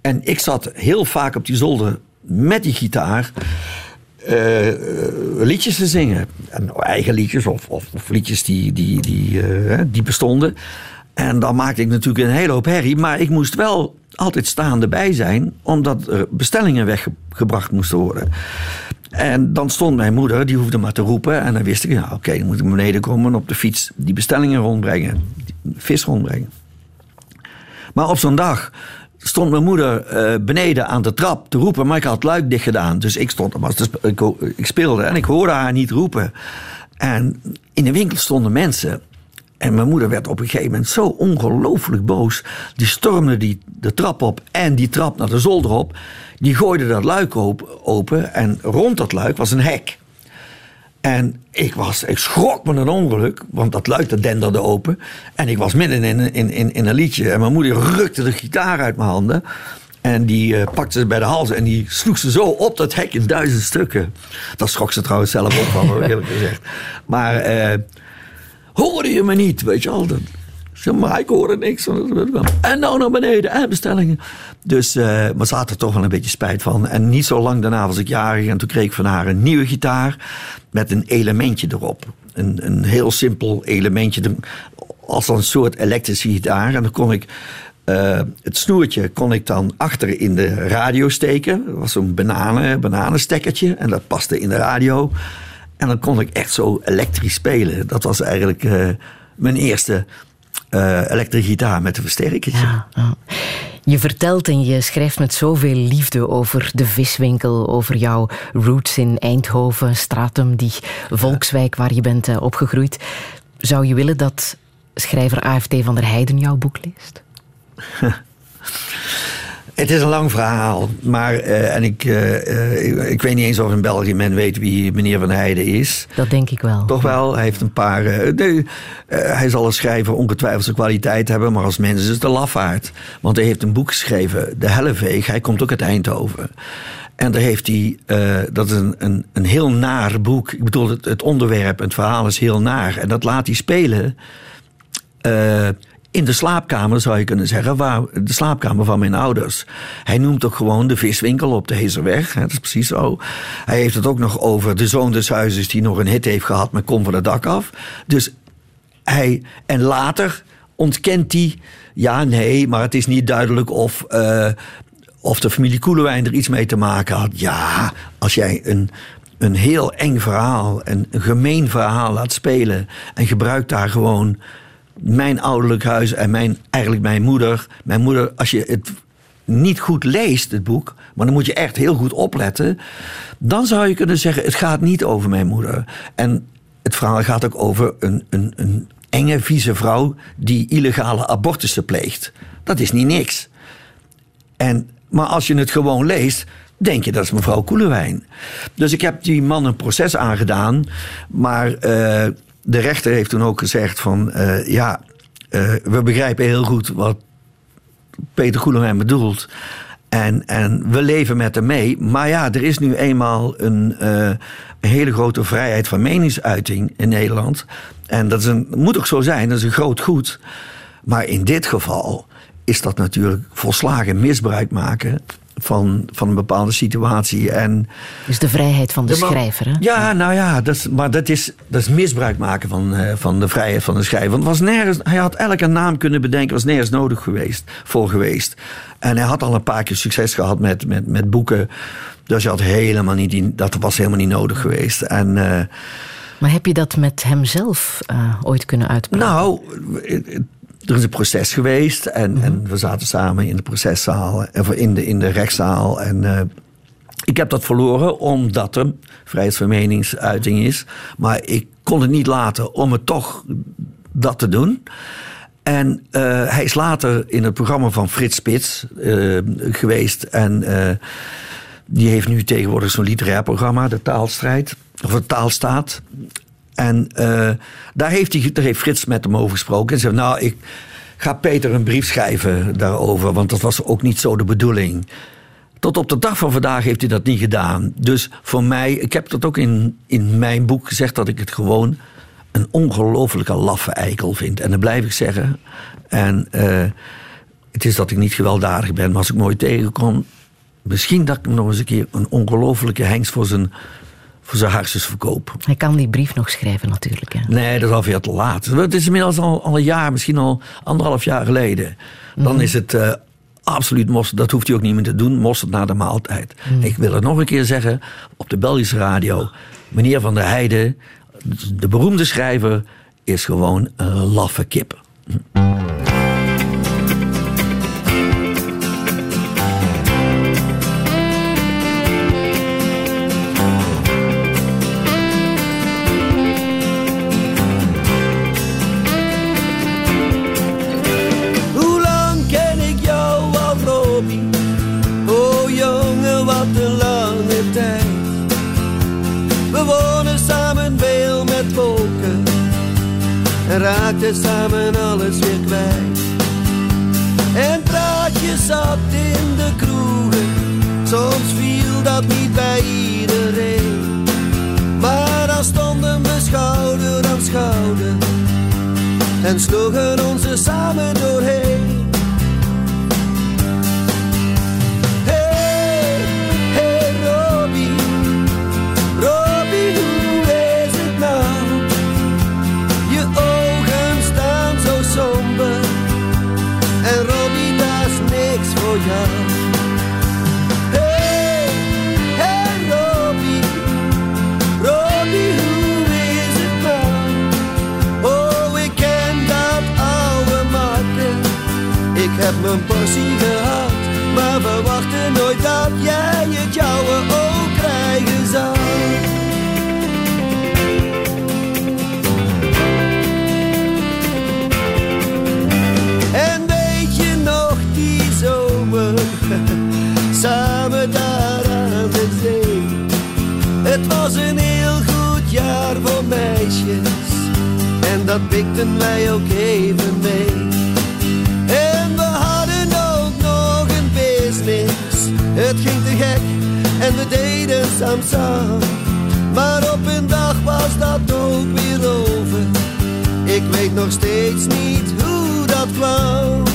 En ik zat heel vaak op die zolder met die gitaar eh, liedjes te zingen. En eigen liedjes of, of, of liedjes die, die, die, eh, die bestonden. En dan maakte ik natuurlijk een hele hoop herrie. Maar ik moest wel altijd staande bij zijn. Omdat er bestellingen weggebracht moesten worden. En dan stond mijn moeder, die hoefde maar te roepen. En dan wist ik, nou oké, dan moet ik beneden komen en op de fiets die bestellingen rondbrengen. Vis rondbrengen. Maar op zo'n dag stond mijn moeder eh, beneden aan de trap te roepen, maar ik had het luik dicht gedaan. Dus ik stond ik speelde en ik hoorde haar niet roepen. En in de winkel stonden mensen. En mijn moeder werd op een gegeven moment zo ongelooflijk boos. Die stormde die, de trap op en die trap naar de zolder op. Die gooide dat luik op- open en rond dat luik was een hek. En ik, was, ik schrok me een ongeluk, want dat luik dat denderde open. En ik was midden in, in, in, een liedje. En mijn moeder rukte de gitaar uit mijn handen. En die eh, pakte ze bij de hals en die sloeg ze zo op dat hek in duizend stukken. Dat schrok ze trouwens zelf ook van, eerlijk gezegd. Maar eh, hoorde je me niet, weet je wel. Zeg maar ik hoorde niks. En nou naar beneden, en bestellingen. Dus, eh, maar ze er toch wel een beetje spijt van. En niet zo lang daarna was ik jarig en toen kreeg ik van haar een nieuwe gitaar met een elementje erop. Een, een heel simpel elementje, als een soort elektrische gitaar. En dan kon ik eh, het snoertje kon ik dan achter in de radio steken. Dat was zo'n bananen, bananenstekkertje en dat paste in de radio. En dan kon ik echt zo elektrisch spelen. Dat was eigenlijk eh, mijn eerste elektrische gitaar met een versterkertje. Ja, ja. Je vertelt en je schrijft met zoveel liefde over de viswinkel, over jouw roots in Eindhoven, Stratum, die volkswijk waar je bent eh, opgegroeid. Zou je willen dat schrijver AFT van der Heijden jouw boek leest? Het is een lang verhaal, maar uh, en ik, uh, ik, ik, weet niet eens of in België men weet wie meneer Van Heijden is. Dat denk ik wel. Toch wel, hij heeft een paar. De, hij zal als schrijver ongetwijfeld zijn kwaliteit hebben, maar als mens is het een lafaard. Want hij heeft een boek geschreven, De Helleveeg. Hij komt ook uit Eindhoven. En daar heeft hij, dat is een, een, een heel naar boek. Ik bedoel, het, het onderwerp, het verhaal is heel naar. En dat laat hij spelen in de slaapkamer, zou je kunnen zeggen, de slaapkamer van mijn ouders. Hij noemt ook gewoon de viswinkel op de Hezerweg. Dat is precies zo. Hij heeft het ook nog over de zoon des huizes die nog een hit heeft gehad met Kom van het dak af. Dus hij, en later ontkent hij, ja, nee, maar het is niet duidelijk of, uh, of de familie Koelewijn er iets mee te maken had. Ja, als jij een, een heel eng verhaal, een gemeen verhaal laat spelen en gebruikt daar gewoon mijn ouderlijk huis en mijn, eigenlijk mijn moeder. Mijn moeder, als je het niet goed leest, het boek, maar dan moet je echt heel goed opletten. Dan zou je kunnen zeggen: het gaat niet over mijn moeder. En het verhaal gaat ook over een, een, een enge, vieze vrouw die illegale abortussen pleegt. Dat is niet niks. En, maar als je het gewoon leest, denk je dat is mevrouw Koelewijn. Dus ik heb die man een proces aangedaan, maar. Uh, de rechter heeft toen ook gezegd van uh, ja, uh, we begrijpen heel goed wat Peter Goelewijn bedoelt. En, en we leven met hem mee. Maar ja, er is nu eenmaal een, uh, een hele grote vrijheid van meningsuiting in Nederland. En dat is een, moet ook zo zijn, dat is een groot goed. Maar in dit geval is dat natuurlijk volslagen misbruik maken van, van een bepaalde situatie. En, dus de vrijheid van de schrijver, hè? Ja, nou ja, dat is, maar dat is, dat is misbruik maken van, uh, van de vrijheid van de schrijver. Want was nergens, hij had elke naam kunnen bedenken, was nergens nodig geweest, voor geweest. En hij had al een paar keer succes gehad met, met, met boeken. Dus je had helemaal niet, dat was helemaal niet nodig geweest. En... Uh, maar heb je dat met hemzelf uh, ooit kunnen uitpraten? Nou, er is een proces geweest en, -hmm. en we zaten samen in de proceszaal, of in de, in de rechtszaal. En uh, ik heb dat verloren omdat er vrijheid van meningsuiting is. Maar ik kon het niet laten om het toch dat te doen. En uh, hij is later in het programma van Frits Spits uh, geweest. En die heeft nu tegenwoordig zo'n literair programma, de taalstrijd, of de taalstaat. En uh, daar, heeft hij, daar heeft Frits met hem over gesproken. En zei: Nou, ik ga Peter een brief schrijven daarover, want dat was ook niet zo de bedoeling. Tot op de dag van vandaag heeft hij dat niet gedaan. Dus voor mij, ik heb dat ook in, in mijn boek gezegd, dat ik het gewoon een ongelofelijke laffe eikel vind. En dat blijf ik zeggen. En uh, het is dat ik niet gewelddadig ben, maar als ik mooi tegenkom, misschien dat ik nog eens een keer een ongelofelijke hengst voor zijn voor zijn hartjes verkopen. Hij kan die brief nog schrijven natuurlijk. Hè? Nee, dat is al veel te laat. Het is inmiddels al, al een jaar, misschien al anderhalf jaar geleden. Dan mm. is het uh, absoluut mosterd. Dat hoeft hij ook niet meer te doen. Mosterd na de maaltijd. Mm. Ik wil het nog een keer zeggen op de Belgische radio. Meneer Van der Heijden, de beroemde schrijver, is gewoon een laffe kip. Mm. Raakten samen alles weer kwijt. En praatje zat in de kroegen, soms viel dat niet bij iedereen. Maar dan stonden we schouder aan schouder en sloegen onze samen doorheen. maar we wachten nooit dat jij het jouwe ook krijgen zou. En weet je nog die zomer, samen daar aan de zee. Het was een heel goed jaar voor meisjes, en dat pikten wij ook even mee. Het ging te gek en we deden samen. Maar op een dag was dat ook weer over. Ik weet nog steeds niet hoe dat kwam.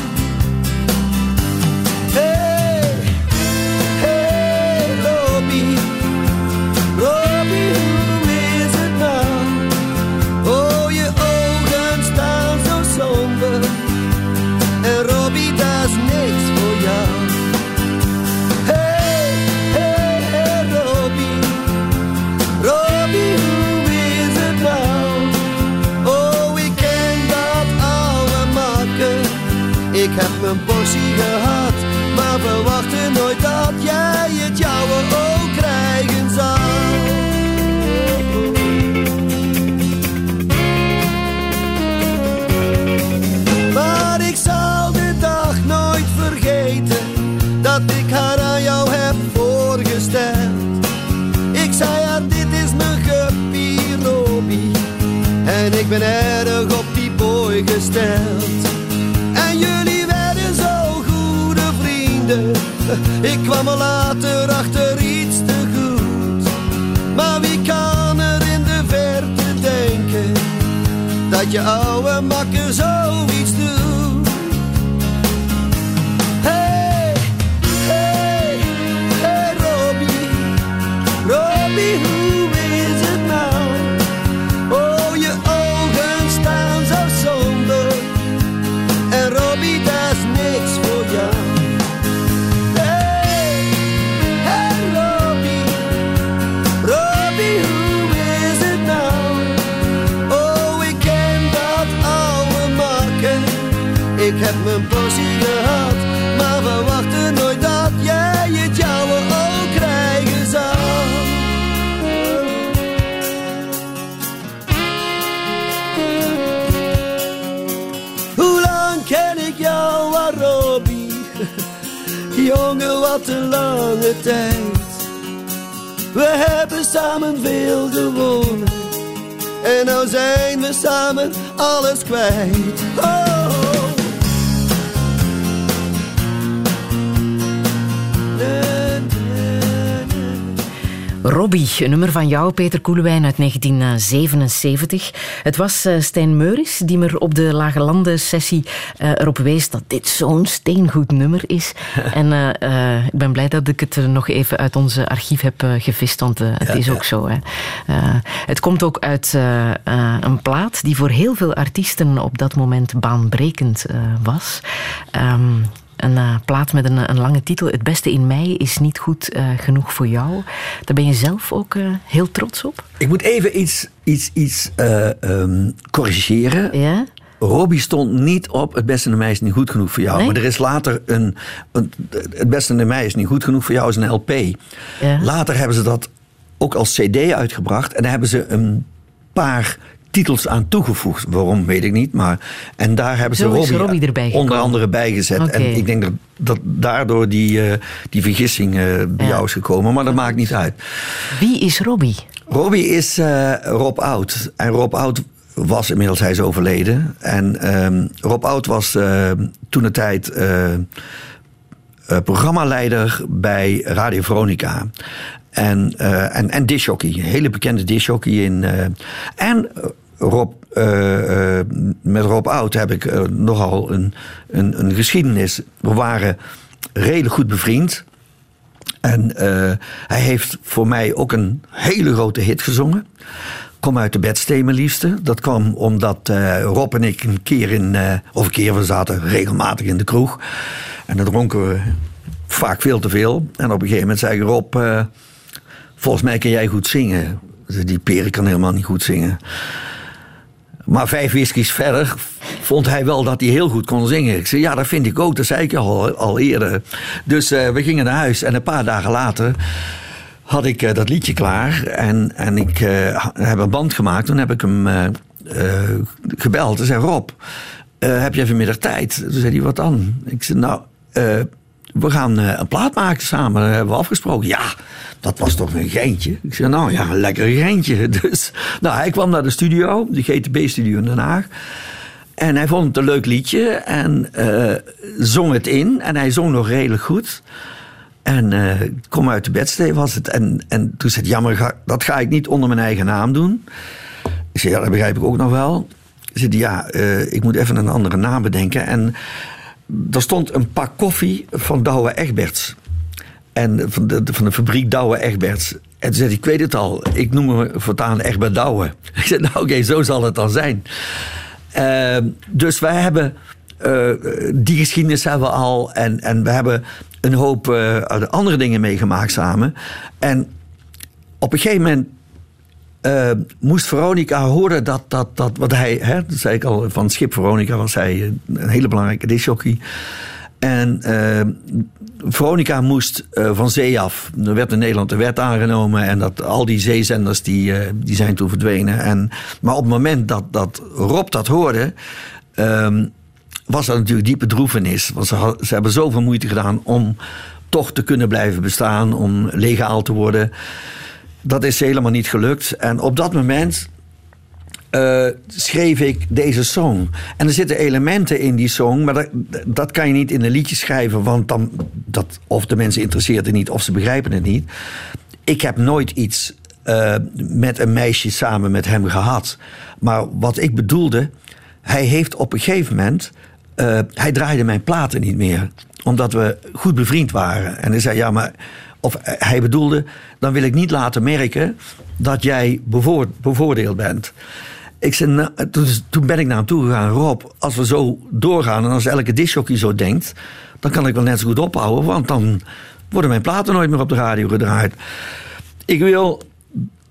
Ben erg op die boy gesteld. En jullie werden zo goede vrienden. Ik kwam er later achter iets te goed. Maar wie kan er in de verte denken dat je oude makker zoiets We hebben samen veel gewonnen. En nou zijn we samen alles kwijt. Oh. Robbie, een nummer van jou, Peter Koelewijn uit 1977. Het was eh, Stijn Meuris die me op de Lage Landen sessie eh, erop wees dat dit zo'n steengoed nummer is. en eh, ik ben blij dat ik het nog even uit onze archief heb gevist, want het is ook zo. Hè. Het komt ook uit een plaat die voor heel veel artiesten op dat moment baanbrekend was. Ehm, een eh, plaat met een, een lange titel. Het beste in mij is niet goed eh, genoeg voor jou. Daar ben je zelf ook eh, heel trots op. Ik moet even iets, iets, iets eh, ehm, corrigeren. Ja? Robbie stond niet op Het beste in mij is niet goed genoeg voor jou. Nee? Maar er is later een, een. Het beste in mij is niet goed genoeg voor jou is een LP. Ja. Later hebben ze dat ook als CD uitgebracht. En daar hebben ze een paar titels aan toegevoegd. Waarom weet ik niet. Maar, en daar hebben ze Robbie, Robbie erbij onder gekomen. andere bijgezet. Oké. En ik denk dat, dat daardoor die, eh, die vergissing eh, bij Ja. jou is gekomen. Maar dat maakt niet uit. Wie is Robbie? Robbie is eh, Rob Oud. En Rob Oud was inmiddels, hij is overleden. En ehm, Rob Oud was toen de tijd programmaleider bij Radio Veronica. En, eh en, en een hele bekende discjockey. In, en Rob, eh, eh, met Rob Oud heb ik eh, nogal een, een, een geschiedenis. We waren redelijk goed bevriend. En hij heeft voor mij ook een hele grote hit gezongen. Kom uit de bedstee, mijn liefste. Dat kwam omdat Rob en ik een keer in... of een keer, we zaten regelmatig in de kroeg. En dan dronken we vaak veel te veel. En op een gegeven moment zei Rob... volgens mij kan jij goed zingen. Die peren kan helemaal niet goed zingen. Maar vijf whiskies verder vond hij wel dat hij heel goed kon zingen. Ik zei, ja, dat vind ik ook. Dat zei ik al, al eerder. Dus eh, we gingen naar huis. En een paar dagen later had ik eh, dat liedje klaar. En, en ik eh, heb een band gemaakt. Toen heb ik hem gebeld. En zei, Rob, heb jij vanmiddag tijd? Toen zei hij, wat dan? Ik zei, nou... eh, we gaan eh, een plaat maken samen, dat hebben we afgesproken. Ja, dat was toch een geintje. Ik zei, nou ja, een lekker geintje. Dus, nou, hij kwam naar de studio, de GTB-studio in Den Haag. En hij vond het een leuk liedje en eh, zong het in. En hij zong nog redelijk goed. En eh, ik kom uit de bedstee was het. En, en toen zei hij, jammer, dat ga ik niet onder mijn eigen naam doen. Ik zei, ja, dat begrijp ik ook nog wel. Zei, ja, eh, ik moet even een andere naam bedenken. En er stond een pak koffie van Douwe Egberts. En van de, van de fabriek Douwe Egberts. En toen zei ik weet het al, ik noem me voortaan Egbert Douwe. Ik zei, nou oké, zo zal het dan zijn. Eh, dus wij hebben eh, die geschiedenis hebben we al. En, en we hebben een hoop eh, andere dingen meegemaakt samen. En op een gegeven moment eh, moest Veronica horen dat, dat, dat wat hij, hè, dat zei ik al, van schip Veronica was hij eh, een hele belangrijke discjockey. En eh, Veronica moest van zee af. Er werd in Nederland de wet aangenomen en dat, al die zeezenders die, die zijn toen verdwenen. En, maar op het moment dat, dat Rob dat hoorde, ehm, was dat natuurlijk diepe droefenis. Want ze, ze hebben zoveel moeite gedaan om toch te kunnen blijven bestaan, om legaal te worden. Dat is helemaal niet gelukt. En op dat moment eh, schreef ik deze song. En er zitten elementen in die song, maar dat, dat kan je niet in een liedje schrijven, want dan, dat, of de mensen interesseert het niet, of ze begrijpen het niet. Ik heb nooit iets eh, met een meisje samen met hem gehad. Maar wat ik bedoelde, hij heeft op een gegeven moment, eh, hij draaide mijn platen niet meer, omdat we goed bevriend waren. En hij zei, ja, maar of hij bedoelde, dan wil ik niet laten merken dat jij bevoor, bevoordeeld bent. Ik zei, nou, toen, toen ben ik naar hem toe gegaan. Rob, als we zo doorgaan en als elke discjockey zo denkt... dan kan ik wel net zo goed ophouden... want dan worden mijn platen nooit meer op de radio gedraaid. Ik wil...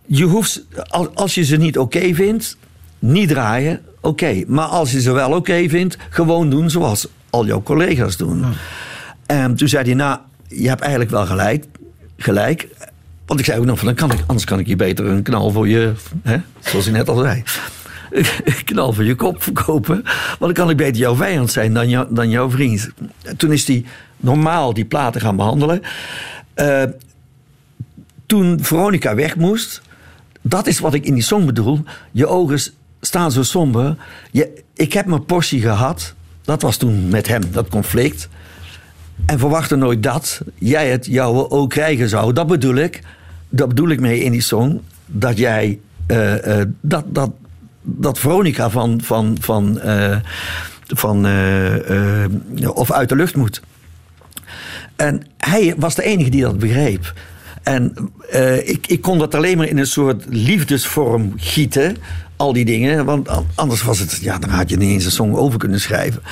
Je hoeft, als- als je ze niet oké vindt, niet draaien, oké. Maar als je ze wel oké vindt, gewoon doen zoals al jouw collega's doen. En toen zei hij, nou, je hebt eigenlijk wel gelijk. Gelijk. Want ik zei ook nog van, dan kan ik, anders kan ik je beter een knal voor je, hè, zoals je net al zei, een knal voor je kop verkopen. Want dan kan ik beter jouw vijand zijn dan, dan jouw vriend. Toen is hij normaal die platen gaan behandelen. Eh, toen Veronica weg moest, dat is wat ik in die song bedoel. Je ogen staan zo somber. Je, ik heb mijn portie gehad. Dat was toen met hem, dat conflict. En verwachtte nooit dat jij het jouw ook krijgen zou. Dat bedoel ik. Dat bedoel ik mee in die song. Dat jij. eh, eh, dat, dat, dat Veronica van. van, van, eh, van of uit de lucht moet. En hij was de enige die dat begreep. En ik, ik kon dat alleen maar in een soort liefdesvorm gieten. Al die dingen. Want an- anders was het. Ja, dan had je niet eens een song over kunnen schrijven.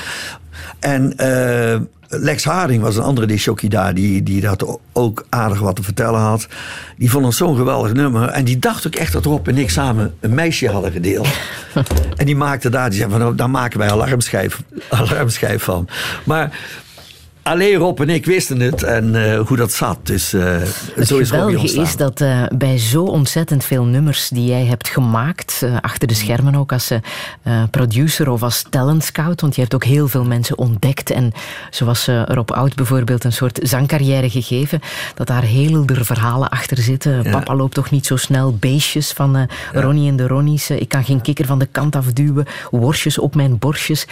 En eh, Lex Harding was een andere disjockey daar. Die, die dat ook aardig wat te vertellen had. Die vond het zo'n geweldig nummer. En die dacht ook echt dat Rob en ik samen een meisje hadden gedeeld. en die maakte daar. Die zei van nou, daar maken wij alarmschijf, alarmschijf van. Maar. Alleen Rob en ik wisten het en eh, hoe dat zat. Dus eh, Het zo is geweldige is dat eh, bij zo ontzettend veel nummers die jij hebt gemaakt, achter de schermen ook als producer of als talent scout, want je hebt ook heel veel mensen ontdekt en zoals Rob Oud bijvoorbeeld een soort zangcarrière gegeven, dat daar heel helder verhalen achter zitten. Papa loopt toch niet zo snel, beestjes van Ronnie en de Ronnies, ik kan geen kikker van de kant afduwen, worstjes op mijn borstjes.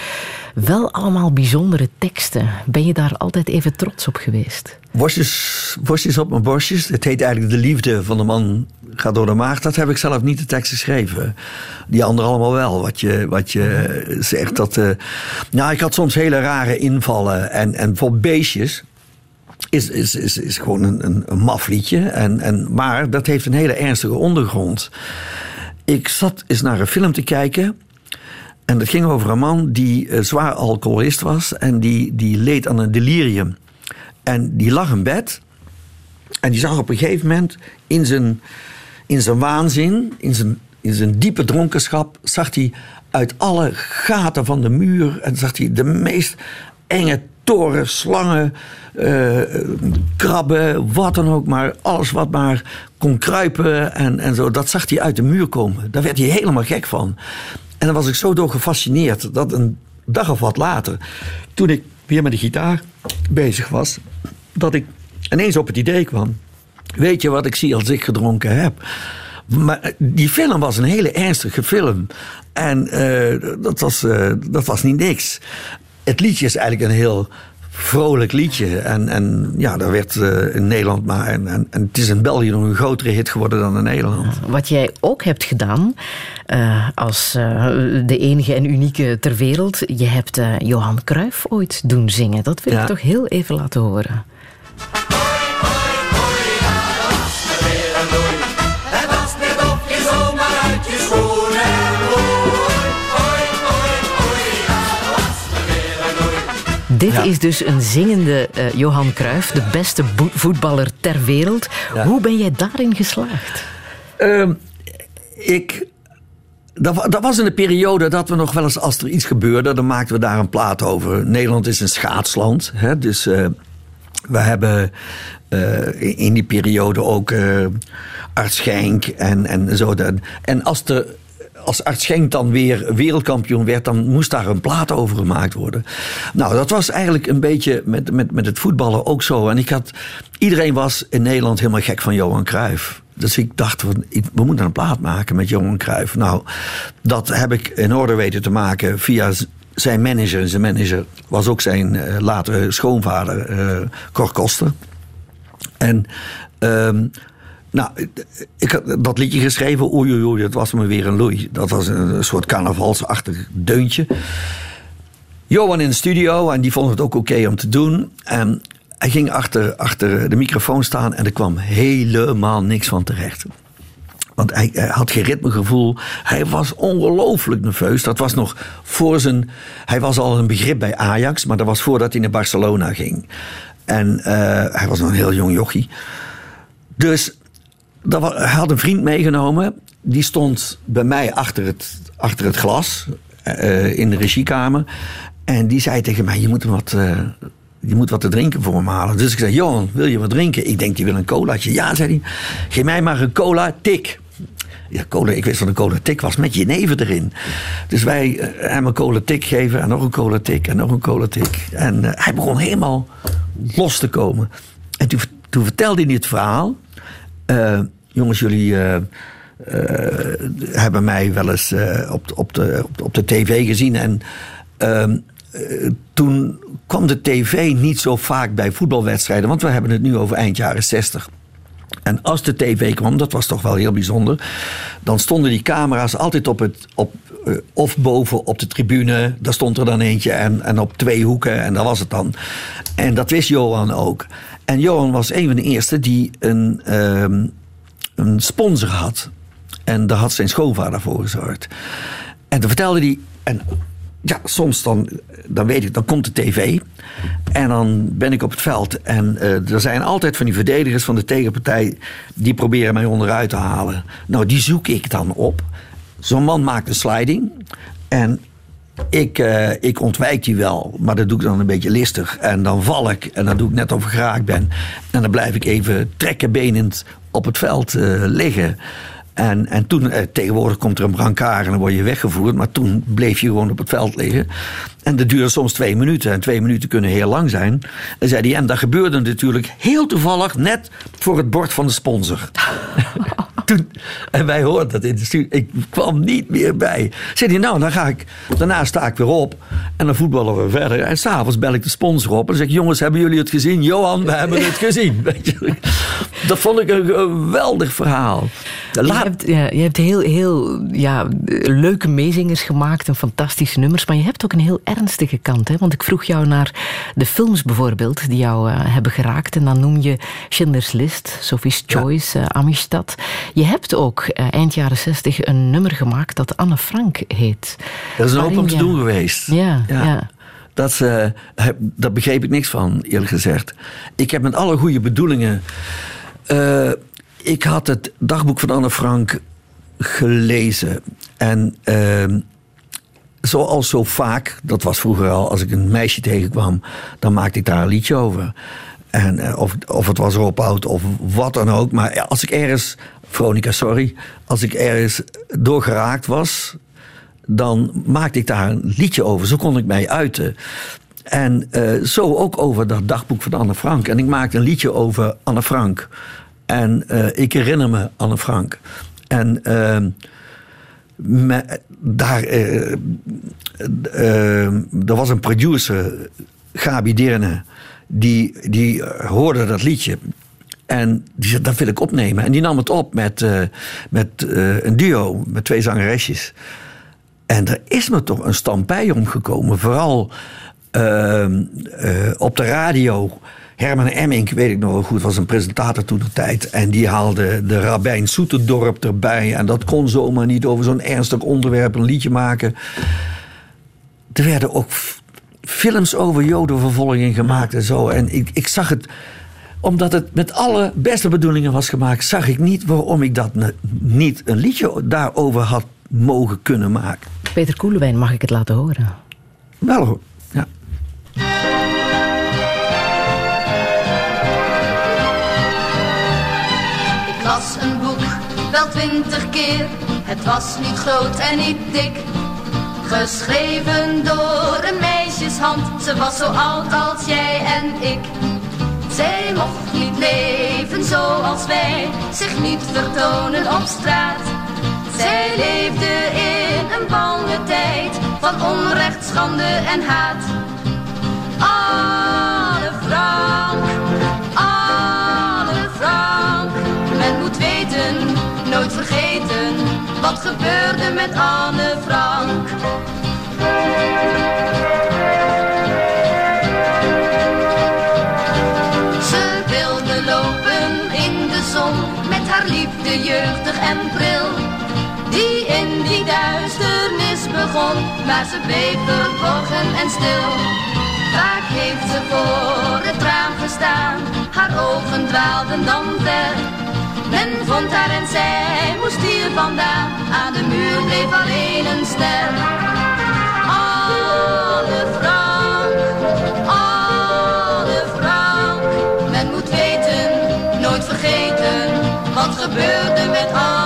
Wel allemaal bijzondere teksten. Ben je daar altijd even trots op geweest? Worstjes, worstjes op mijn borstjes. Het heet eigenlijk De Liefde van de Man gaat door de maag. Dat heb ik zelf niet de tekst geschreven. Die anderen allemaal wel. Wat je, wat je zegt. Dat, eh, nou, ik had soms hele rare invallen. En, en voor beestjes is, is, is, is gewoon een, een. En, en, maar dat heeft een hele ernstige ondergrond. Ik zat eens naar een film te kijken. En dat ging over een man die eh, zwaar alcoholist was. En die, die leed aan een delirium. En die lag in bed. En die zag op een gegeven moment in zijn, in zijn waanzin, in zijn, in zijn diepe dronkenschap, zag hij uit alle gaten van de muur. En zag hij de meest enge toren, slangen, eh, krabben, wat dan ook. Maar alles wat maar kon kruipen en, en zo. Dat zag hij uit de muur komen. Daar werd hij helemaal gek van. En dan was ik zo door gefascineerd dat een dag of wat later, toen ik weer met de gitaar bezig was, dat ik ineens op het idee kwam. Weet je wat ik zie als ik gedronken heb? Maar die film was een hele ernstige film. En uh, dat, was, uh, dat was niet niks. Het liedje is eigenlijk een heel vrolijk liedje. En, en ja, daar werd uh, in Nederland maar. En, en, en, het is in België nog een grotere hit geworden dan in Nederland. Wat jij ook hebt gedaan, uh, als uh, de enige en unieke ter wereld. Je hebt Johan Cruijff ooit doen zingen. Dat wil ja. ik toch heel even laten horen. Dit ja. is dus een zingende uh, Johan Cruijff, de beste voetballer ter wereld. Ja. Hoe ben jij daarin geslaagd? Uh, ik dat, dat, was in de periode dat we nog wel eens, als er iets gebeurde, dan maakten we daar een plaat over. Nederland is een schaatsland. Hè, dus uh, we hebben uh, in die periode ook uh, Art Schenk en, en zo. En als de als Art Schenk dan weer wereldkampioen werd, dan moest daar een plaat over gemaakt worden. Nou, dat was eigenlijk een beetje met, met, met het voetballen ook zo. En ik had, iedereen was in Nederland helemaal gek van Johan Cruijff. Dus ik dacht, we moeten een plaat maken met Johan Cruijff. Nou, dat heb ik in orde weten te maken via zijn manager. Zijn manager was ook zijn uh, latere schoonvader, uh, Cor Koster. En... Um, nou, ik had dat liedje geschreven. Oei, oei, oei, dat was me weer een loei. Dat was een, soort carnavalsachtig deuntje. Johan in de studio en die vond het ook oké om te doen. En hij ging achter, achter de microfoon staan en er kwam helemaal niks van terecht. Want hij, had geen ritmegevoel. Hij was ongelooflijk nerveus. Dat was nog voor zijn. Hij was al een begrip bij Ajax, maar dat was voordat hij naar Barcelona ging. En uh, hij was nog een heel jong jochie. Dus hij had een vriend meegenomen. Die stond bij mij achter het, achter het glas uh, in de regiekamer. En die zei tegen mij: Je moet wat. Uh, je moet wat te drinken voor hem halen. Dus ik zei: Johan, wil je wat drinken? Ik denk, die wil een colaatje. Ja, zei hij. Geef mij maar een cola tik. Ja, cola, ik wist wat een cola tik was, met jenever erin. Dus wij uh, hem een cola tik geven en nog een cola tik en nog een cola tik. En hij begon helemaal los te komen. En toen, vertelde hij het verhaal. Jongens, jullie uh, uh, hebben mij wel eens uh, op, op, de, op, de, tv gezien. En ehm, toen kwam de tv niet zo vaak bij voetbalwedstrijden. Want we hebben het nu over eind jaren 60. En als de tv kwam, dat was toch wel heel bijzonder. Dan stonden die camera's altijd op het, op, of boven op de tribune. Daar stond er dan eentje. En, en op twee hoeken. En dat was het dan. En dat wist Johan ook. En Johan was een van de eerste die een, uh, een sponsor had. En daar had zijn schoonvader voor gezorgd. En toen vertelde hij. En ja, soms dan, dan weet ik, dan komt de tv. En dan ben ik op het veld. En uh, er zijn altijd van die verdedigers van de tegenpartij. die proberen mij onderuit te halen. Nou, die zoek ik dan op. Zo'n man maakt een sliding. En ik, uh, ik ontwijk die wel, maar dat doe ik dan een beetje listig. En dan val ik en dan doe ik net of ik geraakt ben. En dan blijf ik even trekkenbenend op het veld uh, liggen. En, en toen, eh, tegenwoordig komt er een brancard en dan word je weggevoerd. Maar toen bleef je gewoon op het veld liggen. En dat duurde soms twee minuten. En twee minuten kunnen heel lang zijn. En zei hij, en dat gebeurde natuurlijk heel toevallig net voor het bord van de sponsor. toen, en wij hoorden dat in de studio. Ik kwam niet meer bij. Zei hij, nou, dan ga ik. Daarna sta ik weer op. En dan voetballen we verder. En s'avonds bel ik de sponsor op. En zeg ik, jongens, hebben jullie het gezien? Johan, we hebben het gezien. Weet je? Dat vond ik een geweldig verhaal. Je hebt, ja, je hebt heel, heel ja, leuke meezingers gemaakt en fantastische nummers. Maar je hebt ook een heel ernstige kant. Hè? Want ik vroeg jou naar de films bijvoorbeeld die jou uh, hebben geraakt. En dan noem je Schindler's List, Sophie's Choice, ja. uh, Amistad. Je hebt ook uh, eind jaren zestig een nummer gemaakt dat Anne Frank heet. Dat is een hoop om te doen geweest. Ja, ja. ja. Dat, uh, daar begreep ik niks van, eerlijk gezegd. Ik heb met alle goede bedoelingen. Uh, ik had het dagboek van Anne Frank gelezen. En uh, zoals zo vaak, dat was vroeger al, als ik een meisje tegenkwam, dan maakte ik daar een liedje over. En, uh, of, of het was Rob of wat dan ook. Maar als ik ergens, Veronica, sorry, als ik ergens doorgeraakt was, dan maakte ik daar een liedje over. Zo kon ik mij uiten. En eh, zo ook over dat dagboek van Anne Frank. En ik maakte een liedje over Anne Frank. En eh, ik herinner me Anne Frank. En me- daar, eh, er was een producer, Gabi Deerne, die, die hoorde dat liedje. En die zei, dat wil ik opnemen. En die nam het op met, eh, met eh, een duo, met twee zangeresjes. En er is me toch een stampij omgekomen. Vooral ehm, eh, op de radio. Herman Emmink, weet ik nog wel goed, was een presentator toen de tijd. En die haalde de Rabijn Soeterdorp erbij. En dat kon zomaar niet over zo'n ernstig onderwerp een liedje maken. Er werden ook films over jodenvervolging gemaakt en zo. En ik, ik zag het, omdat het met alle beste bedoelingen was gemaakt, zag ik niet waarom ik dat niet een liedje daarover had mogen kunnen maken. Peter Koelewijn, mag ik het laten horen? Wel hoor. Ja. Ik las een boek, wel twintig keer. Het was niet groot en niet dik. Geschreven door een meisjeshand. Ze was zo oud als jij en ik. Zij mocht niet leven zoals wij. Zich niet vertonen op straat. Zij leefde in een bange tijd. Van onrecht, schande en haat. Anne Frank, Anne Frank. Men moet weten, nooit vergeten, wat gebeurde met Anne Frank. Duisternis begon, maar ze bleef verborgen en stil. Vaak heeft ze voor het raam gestaan, haar ogen dwaalden dan ver. Men vond haar en zij moest hier vandaan, aan de muur bleef alleen een ster. Anne Frank, Anne Frank, men moet weten, nooit vergeten, wat gebeurde met Anne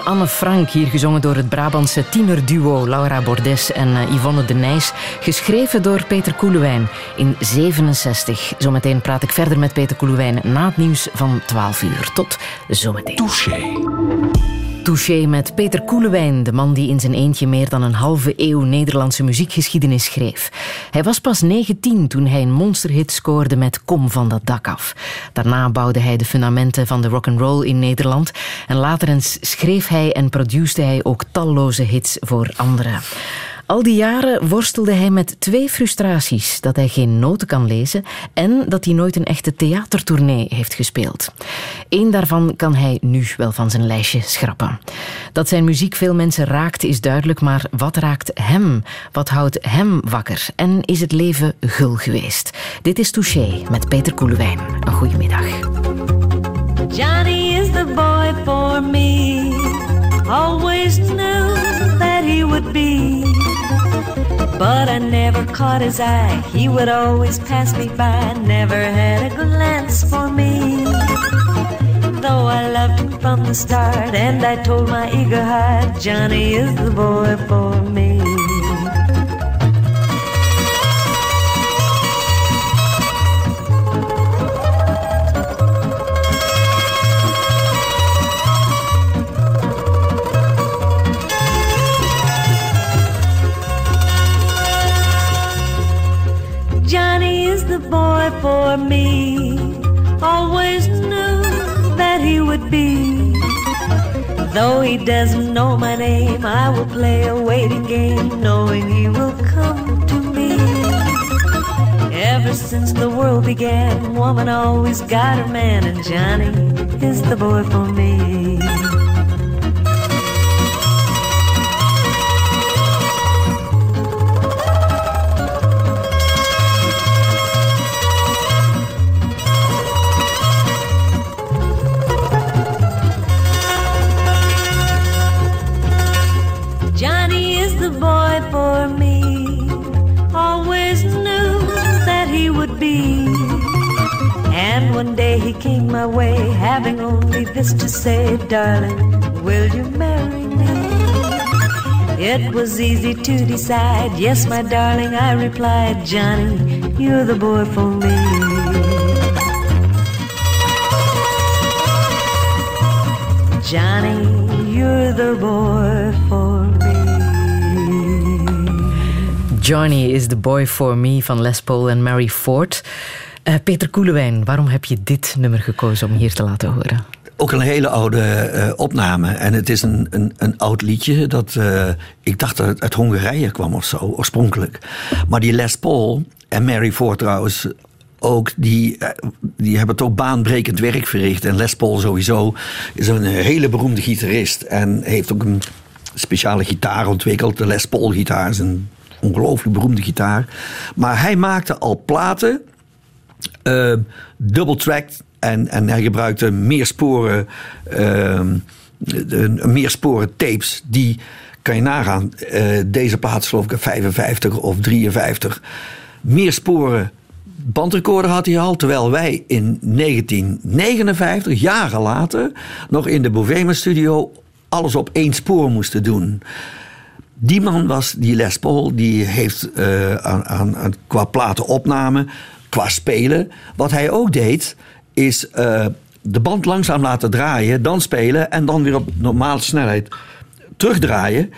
Anne Frank, hier gezongen door het Brabantse tienerduo Laura Bordes en eh, Yvonne de Nijs. Geschreven door Peter Koelewijn in 67. Zometeen praat ik verder met Peter Koelewijn na het nieuws van 12 uur. Tot zometeen. Touché. Touché met Peter Koelewijn, de man die in zijn eentje meer dan een halve eeuw Nederlandse muziekgeschiedenis schreef. Hij was pas 19 toen hij een monsterhit scoorde met Kom van dat dak af. Daarna bouwde hij de fundamenten van de rock'n'roll in Nederland en later eens schreef hij en produceerde hij ook talloze hits voor anderen. Al die jaren worstelde hij met twee frustraties: dat hij geen noten kan lezen en dat hij nooit een echte theatertournee heeft gespeeld. Eén daarvan kan hij nu wel van zijn lijstje schrappen. Dat zijn muziek veel mensen raakt is duidelijk, maar wat raakt hem? Wat houdt hem wakker? En is het leven gul geweest? Dit is Touché met Peter Koelewijn. Een goede middag. Johnny is the boy for me. Always knew that he would be. But I never caught his eye. He would always pass me by. Never had a glance for me. Though I loved him from the start, and I told my eager heart, Johnny is the boy for me. Boy for me. Always knew that he would be. Though he doesn't know my name, I will play a waiting game, knowing he will come to me. Ever since the world began, woman always got her man, and Johnny is the boy for me. One day he came my way, having only this to say, darling, will you marry me? It was easy to decide, yes, my darling, I replied, Johnny, you're the boy for me. Johnny, you're the boy for me. Johnny is the boy for me van Les Paul en Mary Ford. Eh, Peter Koelewijn, waarom heb je dit nummer gekozen om hier te laten horen? Ook een hele oude eh, opname. En het is een, een, een oud liedje dat eh, ik dacht dat het uit Hongarije kwam of zo, oorspronkelijk. Maar die Les Paul en Mary Ford trouwens ook, die, die hebben toch baanbrekend werk verricht. En Les Paul sowieso is een hele beroemde gitarist. En heeft ook een speciale gitaar ontwikkeld. De Les Paul gitaar is een ongelooflijk beroemde gitaar. Maar hij maakte al platen uh, double tracked en, en hij gebruikte meersporen, uh, meersporen tapes die kan je nagaan. Uh, deze plaat is geloof ik 55 of 53. Meersporen bandrecorder had hij al, terwijl wij in 1959, jaren later, nog in de Bovema studio alles op één spoor moesten doen. Die man was, die Les Paul, die heeft uh, aan, aan, qua platenopname qua spelen. Wat hij ook deed, is uh, de band langzaam laten draaien, dan spelen en dan weer op normale snelheid terugdraaien.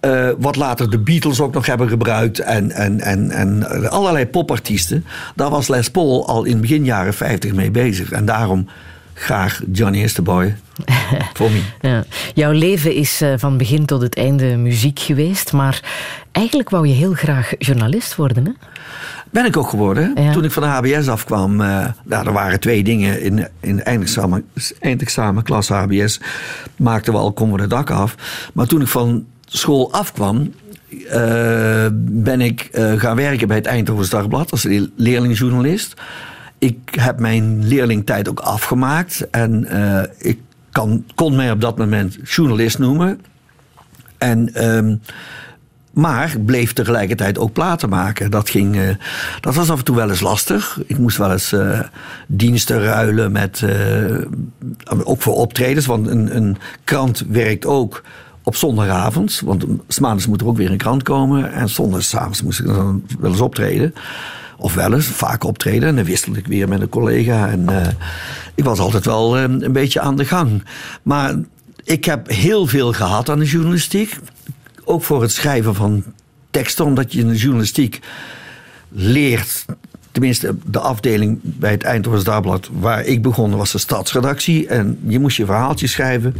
Uh, wat later de Beatles ook nog hebben gebruikt en, en, en, en allerlei popartiesten. Daar was Les Paul al in begin jaren 50 mee bezig. En daarom graag Johnny is the boy. Voor me. Ja. Jouw leven is uh, van begin tot het einde muziek geweest, maar eigenlijk wou je heel graag journalist worden, hè? Ben ik ook geworden. Ja. Toen ik van de HBS afkwam, uh, nou, er waren twee dingen. In, in de eindexamen, eindexamen klas HBS maakten we al, konden we de dak af. Maar toen ik van school afkwam, uh, ben ik uh, gaan werken bij het Eindhovens Dagblad als leerlingjournalist. Ik heb mijn leerlingtijd ook afgemaakt en ik kan, kon mij op dat moment journalist noemen. En, um, maar bleef tegelijkertijd ook platen maken. Dat, ging, uh, dat was af en toe wel eens lastig. Ik moest wel eens uh, diensten ruilen met, uh, ook voor optredens. Want een, een krant werkt ook op zondagavond. Want maandags moet er ook weer een krant komen. En zondagsavonds moest ik dan wel eens optreden. Of wel eens, vaak optreden. En dan wisselde ik weer met een collega. En ik was altijd wel een beetje aan de gang. Maar ik heb heel veel gehad aan de journalistiek. Ook voor het schrijven van teksten. Omdat je in de journalistiek leert... Tenminste, de afdeling bij het Eindhoven Dagblad... waar ik begon, was de stadsredactie. En je moest je verhaaltje schrijven.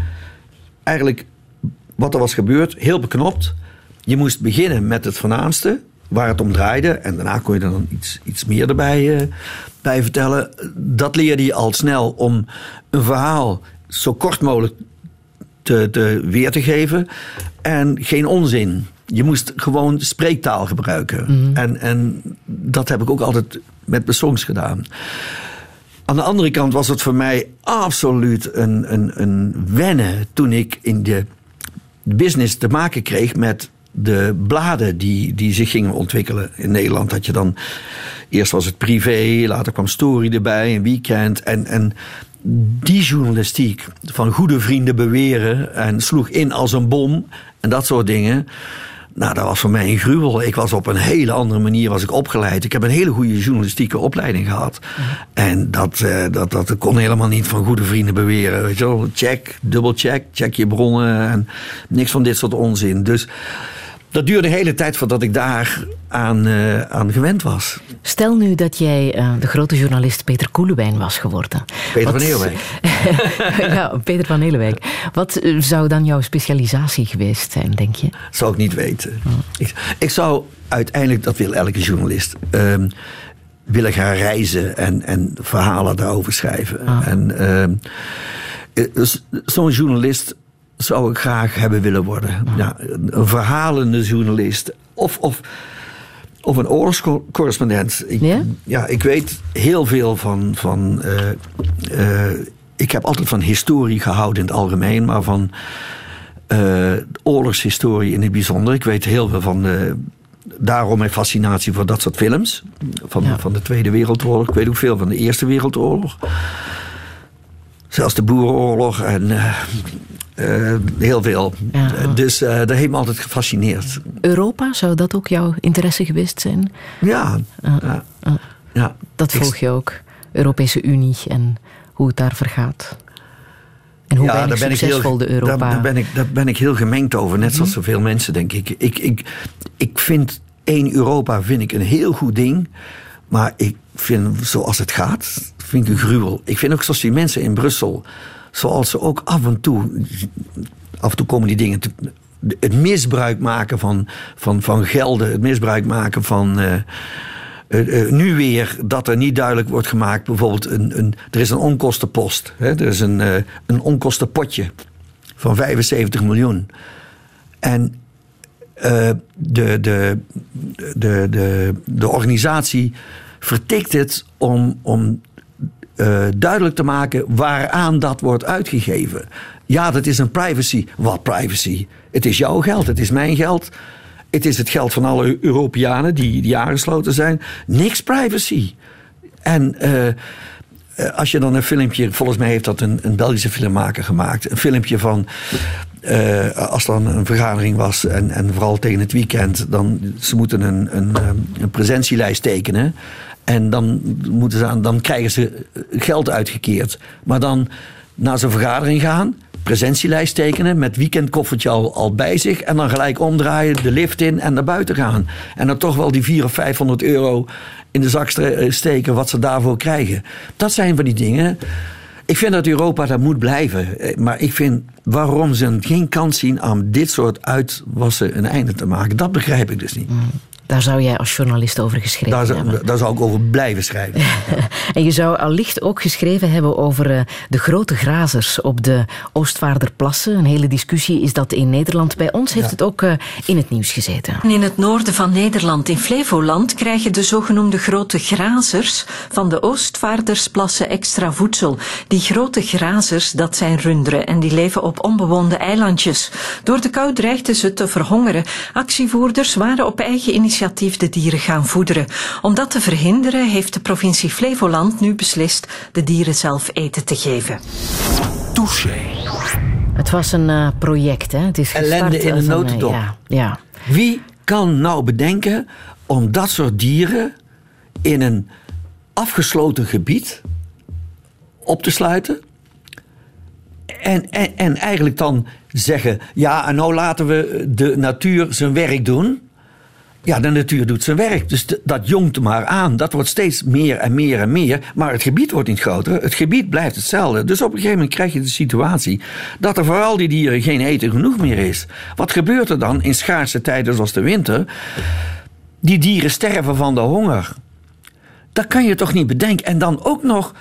Eigenlijk wat er was gebeurd, heel beknopt. Je moest beginnen met het voornaamste, waar het om draaide. En daarna kon je er dan iets, iets meer erbij uh, bij vertellen. Dat leerde je al snel om een verhaal zo kort mogelijk te, te weer te geven. En geen onzin. Je moest gewoon spreektaal gebruiken. Mm-hmm. En, en dat heb ik ook altijd met mijn songs gedaan. Aan de andere kant was het voor mij absoluut een, een, een wennen toen ik in de business te maken kreeg met de bladen die, die zich gingen ontwikkelen. In Nederland had je dan... Eerst was het privé, later kwam Story erbij, een weekend. En, en die journalistiek van goede vrienden beweren... en sloeg in als een bom en dat soort dingen... Nou, dat was voor mij een gruwel. Ik was op een hele andere manier was ik opgeleid. Ik heb een hele goede journalistieke opleiding gehad. En dat, uh, dat, dat kon helemaal niet van goede vrienden beweren. Weet je wel, check, dubbel check, check je bronnen en niks van dit soort onzin. Dus dat duurde de hele tijd voordat ik daar aan, eh, aan gewend was. Stel nu dat jij eh, de grote journalist Peter Koelewijn was geworden. Peter Wat- van Eerwijk. ja, Peter van Eelewijk. Wat eh, zou dan jouw specialisatie geweest zijn, denk je? Zou ik niet weten. Ik, ik zou uiteindelijk, dat wil elke journalist, ehm, willen gaan reizen en, en verhalen daarover schrijven. En ehm, eh, dus zo'n journalist zou ik graag hebben willen worden. Ja, een verhalende journalist. Of, of, of een oorlogscorrespondent. Ik, Ja? ja, ik weet heel veel van. van eh, eh, ik heb altijd van historie gehouden in het algemeen, maar van eh, oorlogshistorie in het bijzonder. Ik weet heel veel van. daarom mijn fascinatie voor dat soort films. Van, Ja. van de Tweede Wereldoorlog. Ik weet ook veel van de Eerste Wereldoorlog. Zelfs de Boerenoorlog en eh, heel veel. Ja. Dus eh, dat heeft me altijd gefascineerd. Europa, zou dat ook jouw interesse geweest zijn? Ja. ja. ja. Dat volg je ook. Europese Unie en hoe het daar vergaat. En hoe weinig succesvol de Europa... Daar, daar ben ik, daar ben ik heel gemengd over, net zoals zoveel mensen, denk ik. Ik, ik. ik vind één Europa vind ik een heel goed ding. Maar ik vind, zoals het gaat, vind ik een gruwel. Ik vind ook zoals die mensen in Brussel, zoals ze ook af en toe, af en toe komen die dingen, het misbruik maken van, van, van gelden, het misbruik maken van. eh, eh, eh, nu weer dat er niet duidelijk wordt gemaakt, bijvoorbeeld, een, een, er is een onkostenpost. Hè? Er is een, een onkostenpotje van 75 miljoen. En de, de, de, de, de organisatie vertikt het om, om eh, duidelijk te maken waaraan dat wordt uitgegeven. Ja, dat is een privacy. Wat privacy? Het is jouw geld, het is mijn geld. Het is het geld van alle Europeanen die, die aangesloten zijn. Niks privacy. En eh, eh, als je dan een filmpje, volgens mij heeft dat een, een Belgische filmmaker gemaakt, een filmpje van. als dan een vergadering was en, en vooral tegen het weekend, dan ze moeten een, een, een presentielijst tekenen. En dan, moeten ze dan krijgen ze geld uitgekeerd. Maar dan naar zo'n vergadering gaan, presentielijst tekenen, met weekendkoffertje al, bij zich. En dan gelijk omdraaien, de lift in en naar buiten gaan. En dan toch wel die 400 of 500 euro in de zak eh, steken, wat ze daarvoor krijgen. Dat zijn van die dingen. Ik vind dat Europa dat moet blijven. Eh, Maar ik vind waarom ze geen kans zien aan dit soort uitwassen een einde te maken. Dat begrijp ik dus niet. Daar zou jij als journalist over geschreven Daar, hebben. zou, daar zou ik over blijven schrijven. En je zou allicht ook geschreven hebben over eh, de grote grazers op de Oostvaarderplassen. Een hele discussie is dat in Nederland. Bij ons heeft het ook eh, in het nieuws gezeten. In het noorden van Nederland, in Flevoland, krijgen de zogenoemde grote grazers van de Oostvaardersplassen extra voedsel. Die grote grazers, dat zijn runderen en die leven op onbewoonde eilandjes. Door de kou dreigden ze te verhongeren. Actievoerders waren op eigen initiatief de dieren gaan voederen. Om dat te verhinderen heeft de provincie Flevoland nu beslist de dieren zelf eten te geven. Touché. Het was een eh, project, hè? Het is gestart Ellende in een notendop. ja, ja. Wie kan nou bedenken om dat soort dieren in een afgesloten gebied op te sluiten? En, en, en eigenlijk dan zeggen: ja, en nou laten we de natuur zijn werk doen. Ja, de natuur doet zijn werk. Dus dat jongt maar aan. Dat wordt steeds meer en meer en meer. Maar het gebied wordt niet groter. Het gebied blijft hetzelfde. Dus op een gegeven moment krijg je de situatie dat er voor al die dieren geen eten genoeg meer is. Wat gebeurt er dan in schaarse tijden zoals de winter? Die dieren sterven van de honger. Dat kan je toch niet bedenken. En dan ook nog.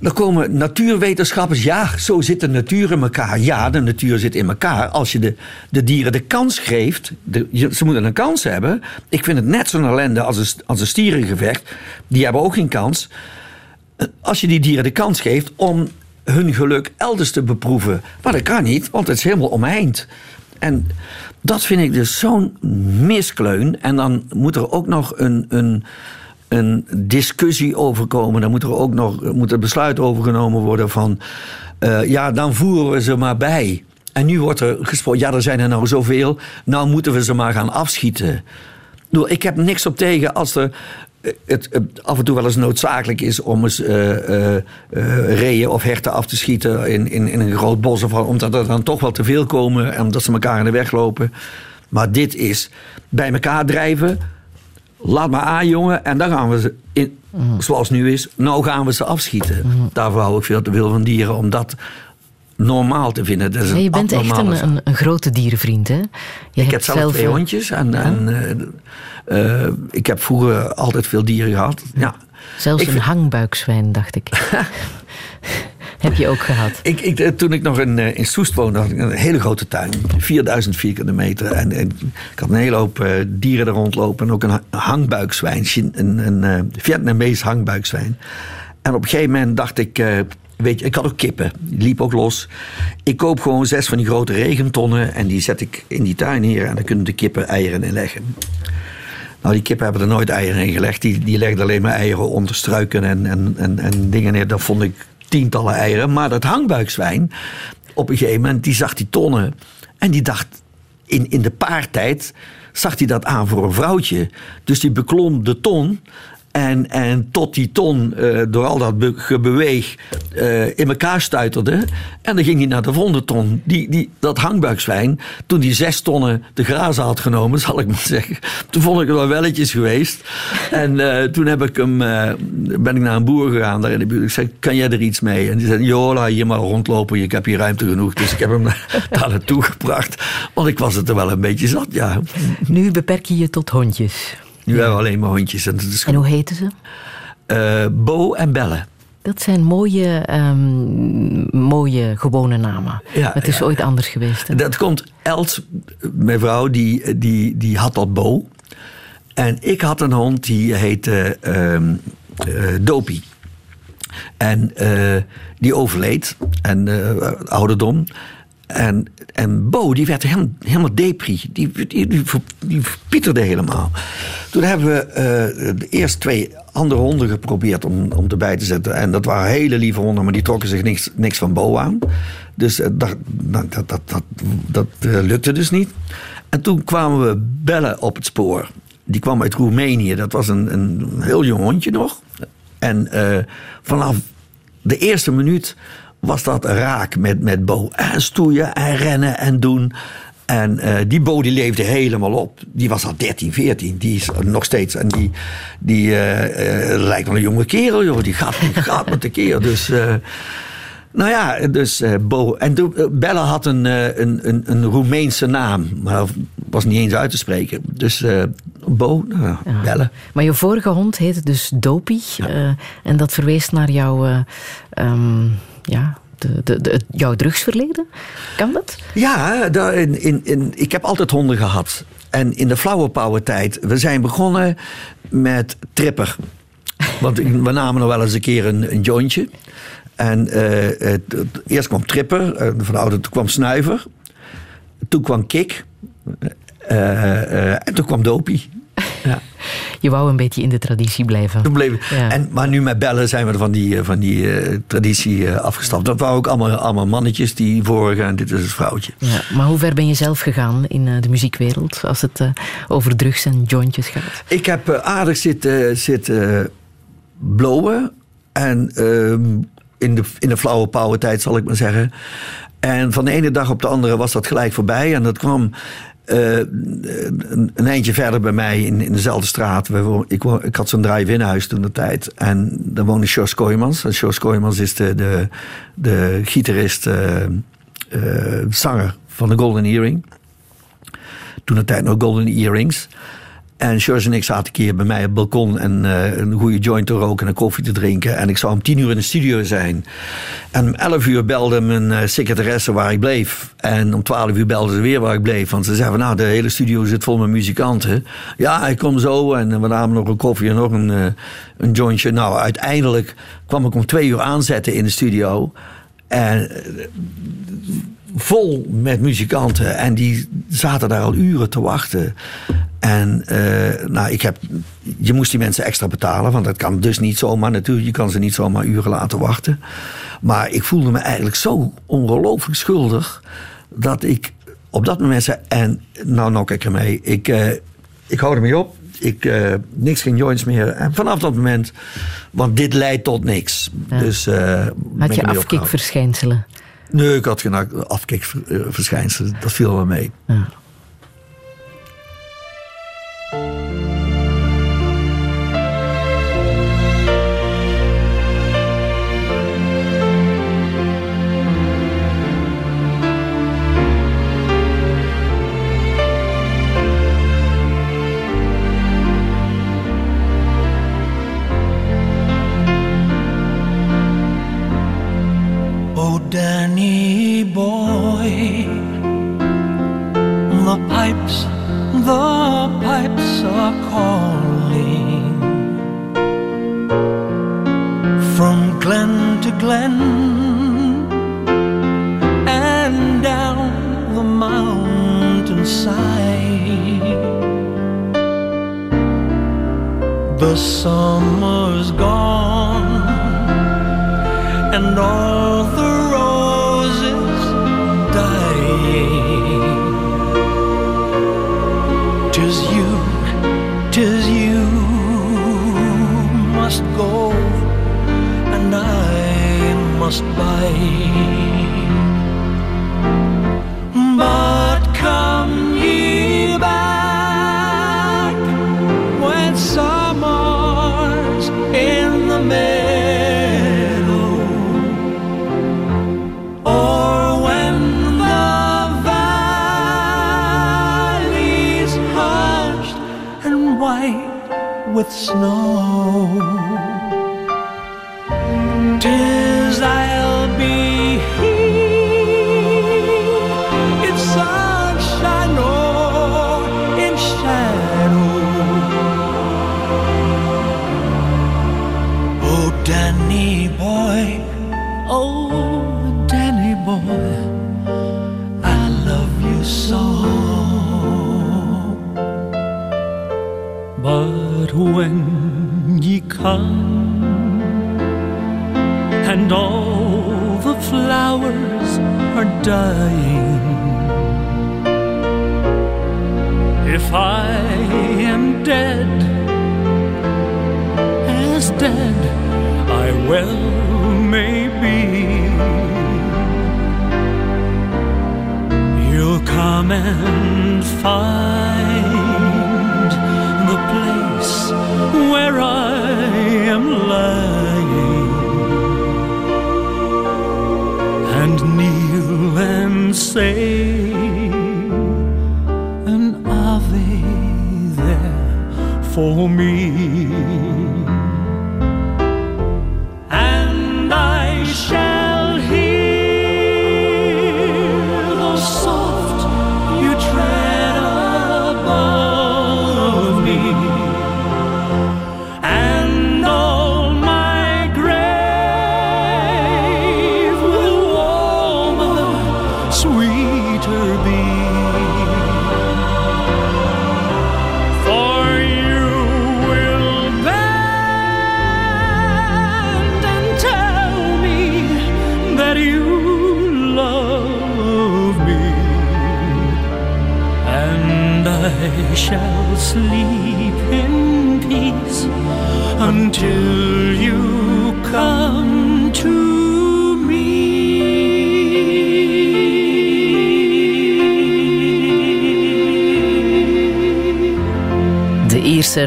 Dan komen natuurwetenschappers. Ja, zo zit de natuur in elkaar. Ja, de natuur zit in elkaar. Als je de, de dieren de kans geeft. De, ze moeten een kans hebben. Ik vind het net zo'n ellende als een, als een stierengevecht. Die hebben ook geen kans. Als je die dieren de kans geeft om hun geluk elders te beproeven. Maar dat kan niet, want het is helemaal omheind. En dat vind ik dus zo'n miskleun. En dan moet er ook nog een, een, een discussie over komen. Dan moet er ook nog moet er besluit over genomen worden van... eh, ja, dan voeren we ze maar bij. En nu wordt er gesproken, ja, er zijn er nou zoveel. Nou moeten we ze maar gaan afschieten. Ik heb niks op tegen als er eh, het, af en toe wel eens noodzakelijk is om eens eh, reeën of herten af te schieten in, in, in een groot bos. Of, omdat er dan toch wel te veel komen en omdat ze elkaar in de weg lopen. Maar dit is bij elkaar drijven. Laat maar aan, jongen. En dan gaan we ze, in, zoals het nu is, nou gaan we ze afschieten. Daarvoor hou ik veel te veel van dieren, om dat normaal te vinden. Dat is Ja, je bent echt een, een, een grote dierenvriend, hè? Je Ik heb zelf twee eh, hondjes en, en eh, eh, ik heb vroeger altijd veel dieren gehad. Ja. Zelfs Ik een vind- hangbuikzwijn, dacht ik. Heb je ook gehad? Ik, ik, eh, toen ik nog in, eh, in Soest woonde, had ik een hele grote tuin. 4000 vierkante meter. En, ik had een hele hoop eh, dieren er rondlopen. En ook een ha- hangbuikzwijn. Een, een, Vietnamees hangbuikzwijn. En op een gegeven moment dacht ik... weet je, ik had ook kippen. Die liepen ook los. Ik koop gewoon zes van die grote regentonnen. En die zet ik in die tuin hier. En dan kunnen de kippen eieren in leggen. Nou, die kippen hebben er nooit eieren in gelegd. Die, die legden alleen maar eieren onder struiken en, en, en, en dingen neer. Dat vond ik tientallen eieren. Maar dat hangbuikzwijn, op een gegeven moment, die zag die tonnen. En die dacht, in, in de paartijd zag hij dat aan voor een vrouwtje. Dus die beklom de ton. En, en tot die ton eh, door al dat be- gebeweeg eh, in elkaar stuiterde. En dan ging hij naar de volgende ton. Die, die, dat hangbuikzwijn, toen die zes tonnen de grazen had genomen, zal ik maar zeggen. Toen vond ik het wel welletjes geweest. En eh, toen heb ik hem, ben ik naar een boer gegaan daar in de buurt. Ik zei, kan jij er iets mee? En die zei, joh, laat hier maar rondlopen. Ik heb hier ruimte genoeg. Dus ik heb hem daar naartoe gebracht. Want ik was het er wel een beetje zat, ja. Nu beperk je je tot hondjes. Nu hebben we alleen maar hondjes. En, dat is En hoe heten ze? eh, Bo en Belle. Dat zijn mooie, ehm, mooie gewone namen. Ja, het is ja, ooit anders geweest. Hè? Dat komt, Els, mijn vrouw, die, die, die had dat Bo. En ik had een hond die heette Dopie. En eh, die overleed. En eh, ouderdom. En, en Bo, die werd helemaal, helemaal depri. Die, die, die, ver- die verpieterde helemaal. Toen hebben we eh, de eerste twee andere honden geprobeerd om, om erbij te zetten. En dat waren hele lieve honden, maar die trokken zich niks, niks van Bo aan. Dus eh, dat, dat, dat, dat, dat, eh, lukte dus niet. En toen kwamen we bellen op het spoor. Die kwam uit Roemenië. Dat was een, een heel jong hondje nog. En eh, vanaf de eerste minuut was dat raak met, met Bo. En stoeien en rennen en doen. En eh, die Bo die leefde helemaal op. Die was al 13, 14. Die is nog steeds. En die, die eh, eh, lijkt wel een jonge kerel, joh. Die gaat, die gaat met de keer. Dus. nou ja, dus Bo. En Bella had een, een, een, een Roemeense naam. Maar was niet eens uit te spreken. Dus Bo, nou, Bella. Maar je vorige hond heette dus Dopie. en dat verwees naar jouw, eh, ehm, ja, de, de, de, jouw drugsverleden. Kan dat? Ja, in, in, in, ik heb altijd honden gehad. En in de power tijd, we zijn begonnen met tripper. Want we namen nog wel eens een keer een, jointje. En eh, eerst kwam tripper, eh, van de toen kwam snuiver. Toen kwam kick. eh, eh, en toen kwam dopie. Ja. Je wou een beetje in de traditie blijven. Ja. en, maar nu met bellen zijn we van die, eh, van die eh, traditie eh, afgestapt. Dat waren ook allemaal, allemaal mannetjes die vorige en dit is het vrouwtje. Ja, maar hoe ver ben je zelf gegaan in de muziekwereld als het over drugs en jointjes gaat? Ik heb aardig zitten, zitten blowen. En ehm, in, de, in de flauwe power tijd zal ik maar zeggen. En van de ene dag op de andere was dat gelijk voorbij. En dat kwam eh, een, eindje verder bij mij in, in dezelfde straat. Ik, ik had zo'n drive-in huis toen de tijd. En daar woonde Sjors Kooijmans. En Sjors Kooijmans is de, de, de gitarist, eh, zanger van de Golden Earring. Toen de tijd nog Golden Earrings. En George en ik zaten een keer bij mij op het balkon en eh, een goede joint te roken en een koffie te drinken. En ik zou om tien uur in de studio zijn. En om elf uur belde mijn eh, secretaresse waar ik bleef. En om twaalf uur belde ze weer waar ik bleef. Want ze zeiden van nou, de hele studio zit vol met muzikanten. Ja, ik kom zo. En we namen nog een koffie en nog een, eh, een jointje. Nou, uiteindelijk kwam ik om twee uur aanzetten in de studio. En eh, vol met muzikanten. En die zaten daar al uren te wachten. En eh, nou, ik heb, je moest die mensen extra betalen. Want dat kan dus niet zomaar natuurlijk. Je kan ze niet zomaar uren laten wachten. Maar ik voelde me eigenlijk zo ongelooflijk schuldig. Dat ik op dat moment zei... En nou nok ik ermee. Ik, eh, ik hou ermee op. Ik, eh, niks geen joints meer. En vanaf dat moment... Want dit leidt tot niks. Dus, eh, ben Had je afkikverschijnselen? Nee, ik had geen afkikverschijnselen. Eh, Dat viel wel mee. Ja.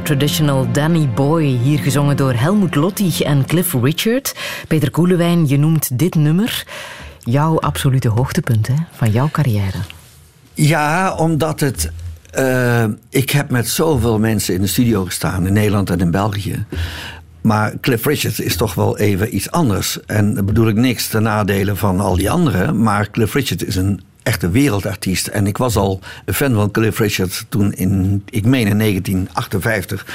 Traditional Danny Boy, hier gezongen door Helmut Lottig en Cliff Richard. Peter Koelewijn, je noemt dit nummer jouw absolute hoogtepunt hè, van jouw carrière. Ja, omdat het. eh, ik heb met zoveel mensen in de studio gestaan, in Nederland en in België. Maar Cliff Richard is toch wel even iets anders. En daar bedoel ik niks ten nadele van al die anderen. Maar Cliff Richard is een echte wereldartiest. En ik was al een fan van Cliff Richard toen in, ik meen in 1958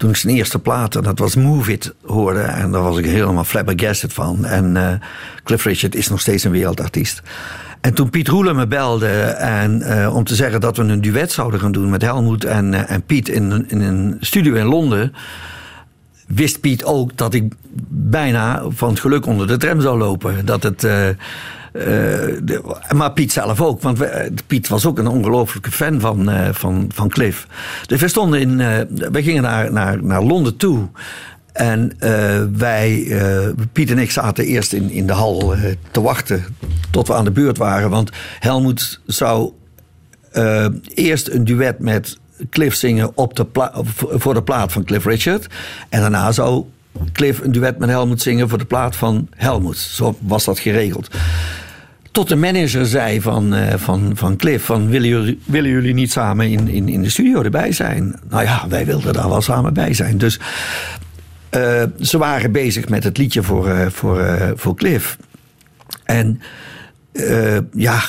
toen ik zijn eerste plaat, en dat was Move It, hoorde. En daar was ik helemaal flabbergasted van. En eh, Cliff Richard is nog steeds een wereldartiest. En toen Piet Roelen me belde en, eh, om te zeggen dat we een duet zouden gaan doen met Helmoet en, eh, en Piet in, in een studio in Londen, wist Piet ook dat ik bijna van het geluk onder de tram zou lopen. Dat het. De- maar Piet zelf ook, want we- Piet was ook een ongelofelijke fan van, eh, van, van Cliff. Dus we stonden in. eh, we gingen naar, naar, naar Londen toe. En eh, wij, eh, Piet en ik zaten eerst in, in de hal eh, te wachten tot we aan de beurt waren. Want Helmoet zou eh, eerst een duet met Cliff zingen op de voor de plaat van Cliff Richard. En daarna zou Cliff een duet met Helmoet zingen voor de plaat van Helmoet. Zo was dat geregeld. Tot de manager zei van, eh, van, van Cliff: van, willen, jullie, willen jullie niet samen in, in, in de studio erbij zijn? Nou ja, wij wilden daar wel samen bij zijn. Dus eh, ze waren bezig met het liedje voor, eh, voor, voor Cliff. En uh, ja,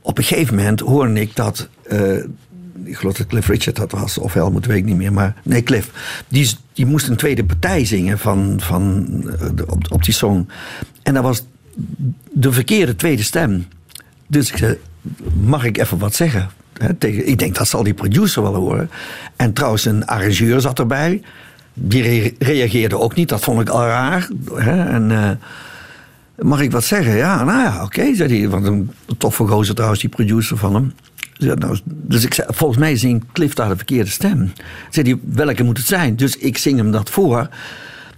op een gegeven moment hoorde ik dat. Ik geloof dat Cliff Richard dat was, of Helmut, weet ik niet meer. Maar nee, Cliff. Die, die moest een tweede partij zingen van, van, de, op, die song. En dat was de verkeerde tweede stem. Dus ik zei: Mag ik even wat zeggen? Tegen, ik denk dat zal die producer wel horen. En trouwens, een arrangeur zat erbij. Die re reageerde ook niet, dat vond ik al raar. En. Uh, Mag ik wat zeggen? Ja, nou ja, oké, zei hij. Want een toffe gozer trouwens, die producer van hem. Nou, dus ik zei, volgens mij zingt Cliff daar de verkeerde stem. Zei hij, welke moet het zijn? Dus ik zing hem dat voor.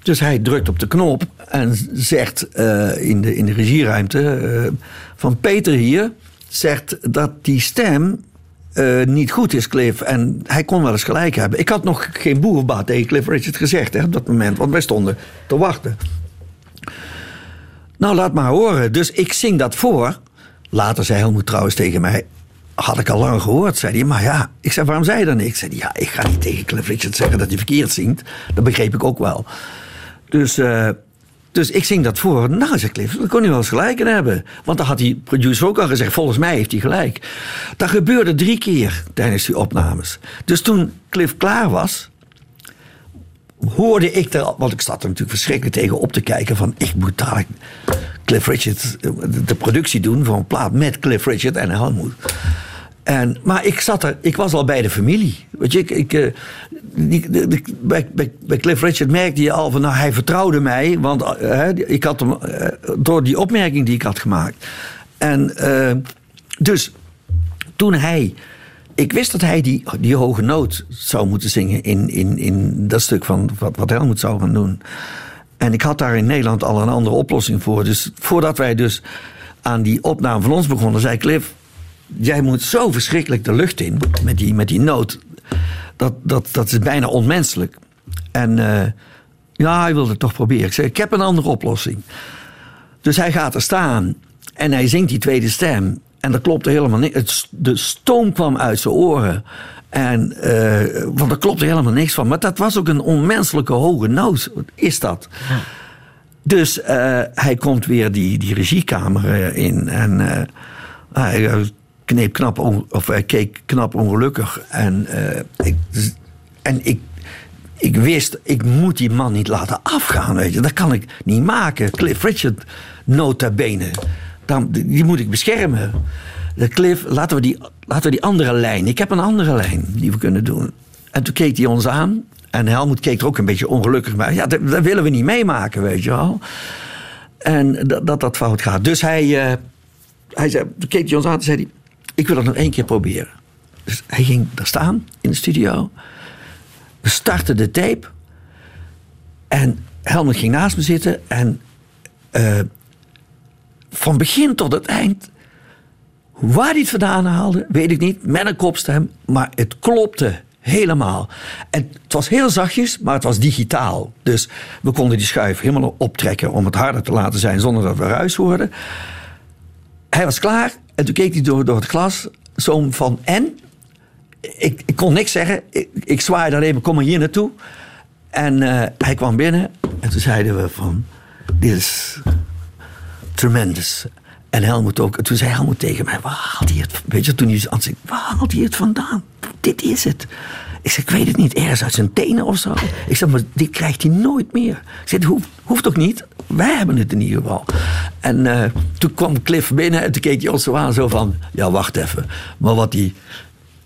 Dus hij drukt op de knop en zegt uh, in, de, in de regieruimte... Uh, van Peter hier zegt dat die stem uh, niet goed is, Cliff. En hij kon wel eens gelijk hebben. Ik had nog geen boerenbaat tegen Cliff Richard gezegd hè, op dat moment. Want wij stonden te wachten. Nou, laat maar horen. Dus ik zing dat voor. Later zei Helmoet trouwens tegen mij... Had ik al lang gehoord, zei hij. Maar ja, ik zei, waarom zei je dan niks? Ik zei, ja, ik ga niet tegen Cliff Richard zeggen dat hij verkeerd zingt. Dat begreep ik ook wel. Dus, uh, dus ik zing dat voor. Nou, zei Cliff, dat kon hij wel eens gelijk hebben. Want dan had die producer ook al gezegd, volgens mij heeft hij gelijk. Dat gebeurde drie keer tijdens die opnames. Dus toen Cliff klaar was, hoorde ik er, want ik zat er natuurlijk verschrikkelijk tegen op te kijken van ik moet dadelijk Cliff Richard de productie doen voor een plaat met Cliff Richard en Helmut. En, maar ik zat er, ik was al bij de familie. Weet je, ik, ik, eh, bij, bij, Cliff Richard merkte je al van, nou, hij vertrouwde mij, want uh, ik had hem uh, door die opmerking die ik had gemaakt. En dus toen hij ik wist dat hij die, die hoge noot zou moeten zingen in, in, in dat stuk van wat, wat Helmut zou gaan doen. En ik had daar in Nederland al een andere oplossing voor. Dus voordat wij dus aan die opname van ons begonnen, zei Cliff: Jij moet zo verschrikkelijk de lucht in met die, met die noot. Dat, dat, dat is bijna onmenselijk. En uh, ja, hij wilde het toch proberen. Ik zei: Ik heb een andere oplossing. Dus hij gaat er staan en hij zingt die tweede stem. En dat klopte helemaal niet. de stoom kwam uit zijn oren. En, uh, want er klopte helemaal niks van. Maar dat was ook een onmenselijke hoge noot. Wat is dat? Ja. Dus uh, hij komt weer die, die regiekamer in. En uh, hij kneep knap, of hij keek knap ongelukkig. En, ik, en ik, ik wist, ik moet die man niet laten afgaan. Weet je. Dat kan ik niet maken. Cliff Richard, nota bene dan, die moet ik beschermen. De Cliff, laten we, die, laten we die andere lijn. Ik heb een andere lijn die we kunnen doen. En toen keek hij ons aan. En Helmut keek er ook een beetje ongelukkig bij. Ja, dat, dat willen we niet meemaken, weet je wel. En dat dat, dat fout gaat. Dus hij, uh, hij zei, toen keek hij ons aan en zei hij... Ik wil het nog één keer proberen. Dus hij ging daar staan in de studio. We startten de tape. En Helmut ging naast me zitten. En uh, van begin tot het eind. Waar hij het vandaan haalde, weet ik niet. Met een kopstem. Maar het klopte helemaal. En het was heel zachtjes, maar het was digitaal. Dus we konden die schuif helemaal optrekken om het harder te laten zijn zonder dat we ruis hoorden. Hij was klaar en toen keek hij door, door het glas. Zo van en. Ik, ik kon niks zeggen. Ik, ik zwaaide alleen maar kom maar hier naartoe. En uh, hij kwam binnen en toen zeiden we van dit is tremendous. En Helmoet ook. Toen zei Helmoet tegen mij, waar haalt hij het Weet je, toen hij aan zei, waar haalt hij het vandaan? Dit is het. Ik zeg, ik weet het niet, ergens uit zijn tenen of zo. Ik zeg, maar dit krijgt hij nooit meer. Ik hoeft, toch niet? Wij hebben het in ieder geval. En uh, toen kwam Cliff binnen en toen keek hij ons zo aan, zo van, ja, wacht even. Maar wat die,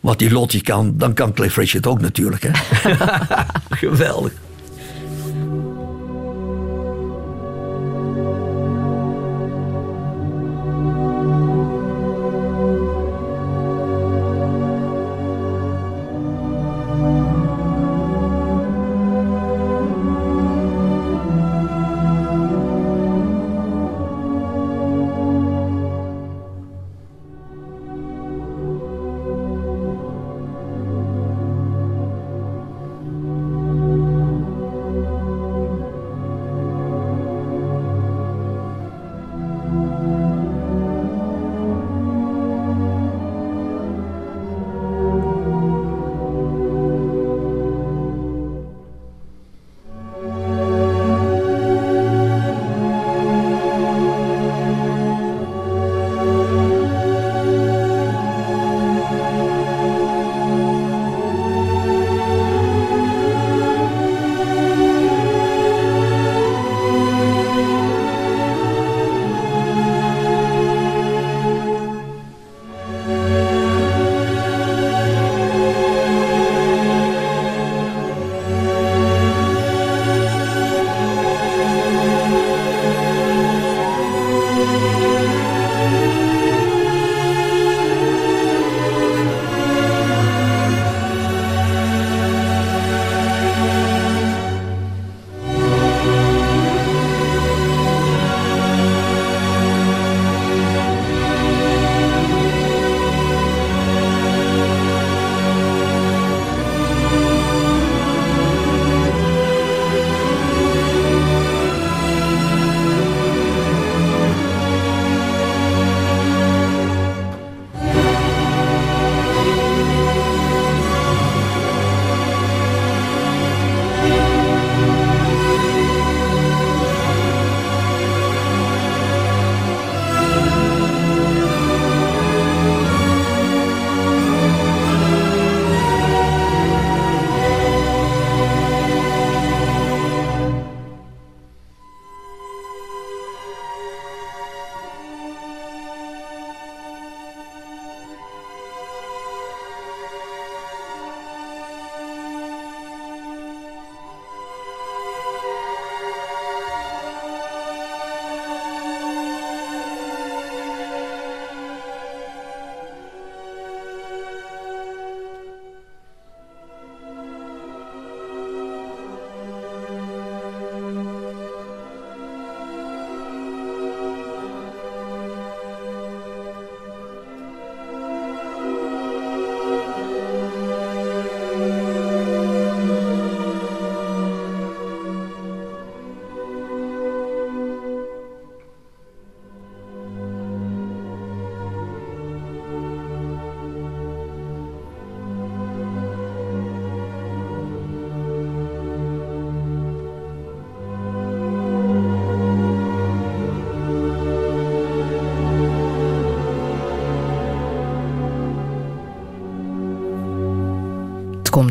wat die Lottie kan, dan kan Cliff Richard ook natuurlijk, hè? Geweldig.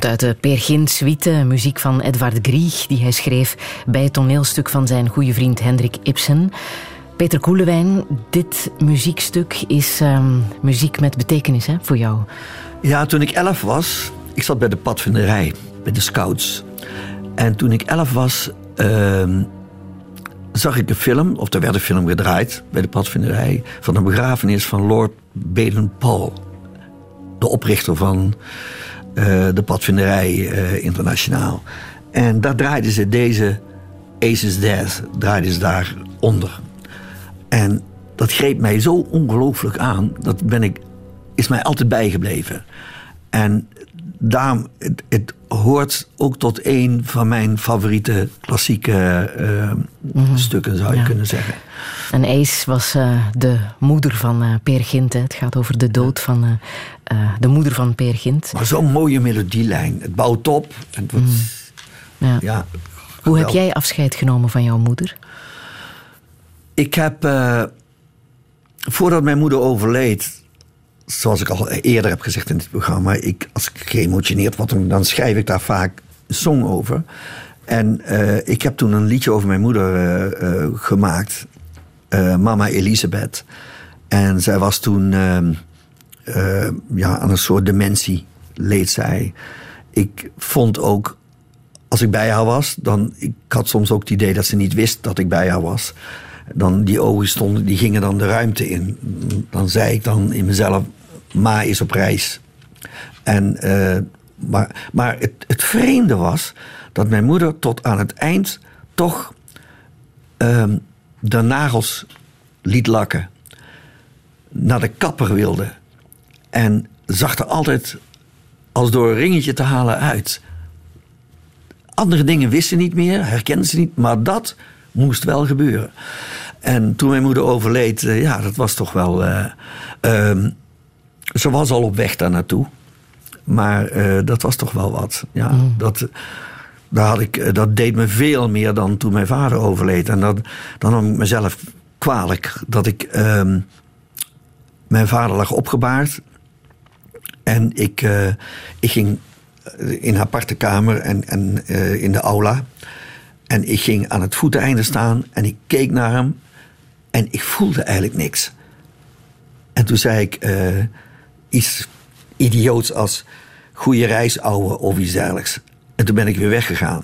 Uit de Peer Gint suite, muziek van Edvard Grieg, die hij schreef bij het toneelstuk van zijn goede vriend Hendrik Ibsen. Peter Koelewijn, dit muziekstuk is ehm, muziek met betekenis hè, voor jou. Ja, toen ik elf was, ik zat bij de padvinderij, bij de scouts. En toen ik elf was, ehm, zag ik een film, of er werd een film gedraaid bij de padvinderij, van de begrafenis van Lord Baden-Powell. De oprichter van de padvinderij eh, internationaal. En daar draaiden ze deze Aces Death, draaiden ze daaronder. En dat greep mij zo ongelooflijk aan, dat ben ik, is mij altijd bijgebleven. En daarom, het, het hoort ook tot een van mijn favoriete klassieke eh, Mhm. stukken, zou je Ja. kunnen zeggen. En Ace was eh, de moeder van eh, Peer Gint. hè. Het gaat over de dood van eh, de moeder van Peer Gint. Maar zo'n mooie melodielijn. Het bouwt op. En het wordt, Ja. ja, Hoe heb jij afscheid genomen van jouw moeder? Ik heb, voordat mijn moeder overleed, zoals ik al eerder heb gezegd in dit programma, ik, als ik geëmotioneerd word, dan- schrijf ik daar vaak een song over. En eh, ik heb toen een liedje over mijn moeder eh, eh, gemaakt, Mama Elisabeth. En zij was toen ja, aan een soort dementie, leed zij. Ik vond ook als ik bij haar was, dan ik had soms ook het idee dat ze niet wist dat ik bij haar was. Dan die ogen stonden, die gingen dan de ruimte in. Dan zei ik dan in mezelf, Ma is op reis. En, eh, maar maar het, het vreemde was dat mijn moeder tot aan het eind toch ehm, de nagels liet lakken. Naar de kapper wilde. En zag er altijd als door een ringetje te halen uit. Andere dingen wist ze niet meer, herkende ze niet, maar dat moest wel gebeuren. En toen mijn moeder overleed, eh, ja, dat was toch wel. eh, ehm, ze was al op weg daar naartoe, maar eh, dat was toch wel wat. Ja, dat, daar had ik, eh, dat deed me veel meer dan toen mijn vader overleed. En dat, dan nam ik mezelf kwalijk dat ik. ehm, mijn vader lag opgebaard. En ik, eh, ik ging in haar aparte kamer en, en in de aula. En ik ging aan het voeteneinde staan en ik keek naar hem. En ik voelde eigenlijk niks. En toen zei ik iets idioots als... goede reis, ouwe, of iets dergelijks. En toen ben ik weer weggegaan.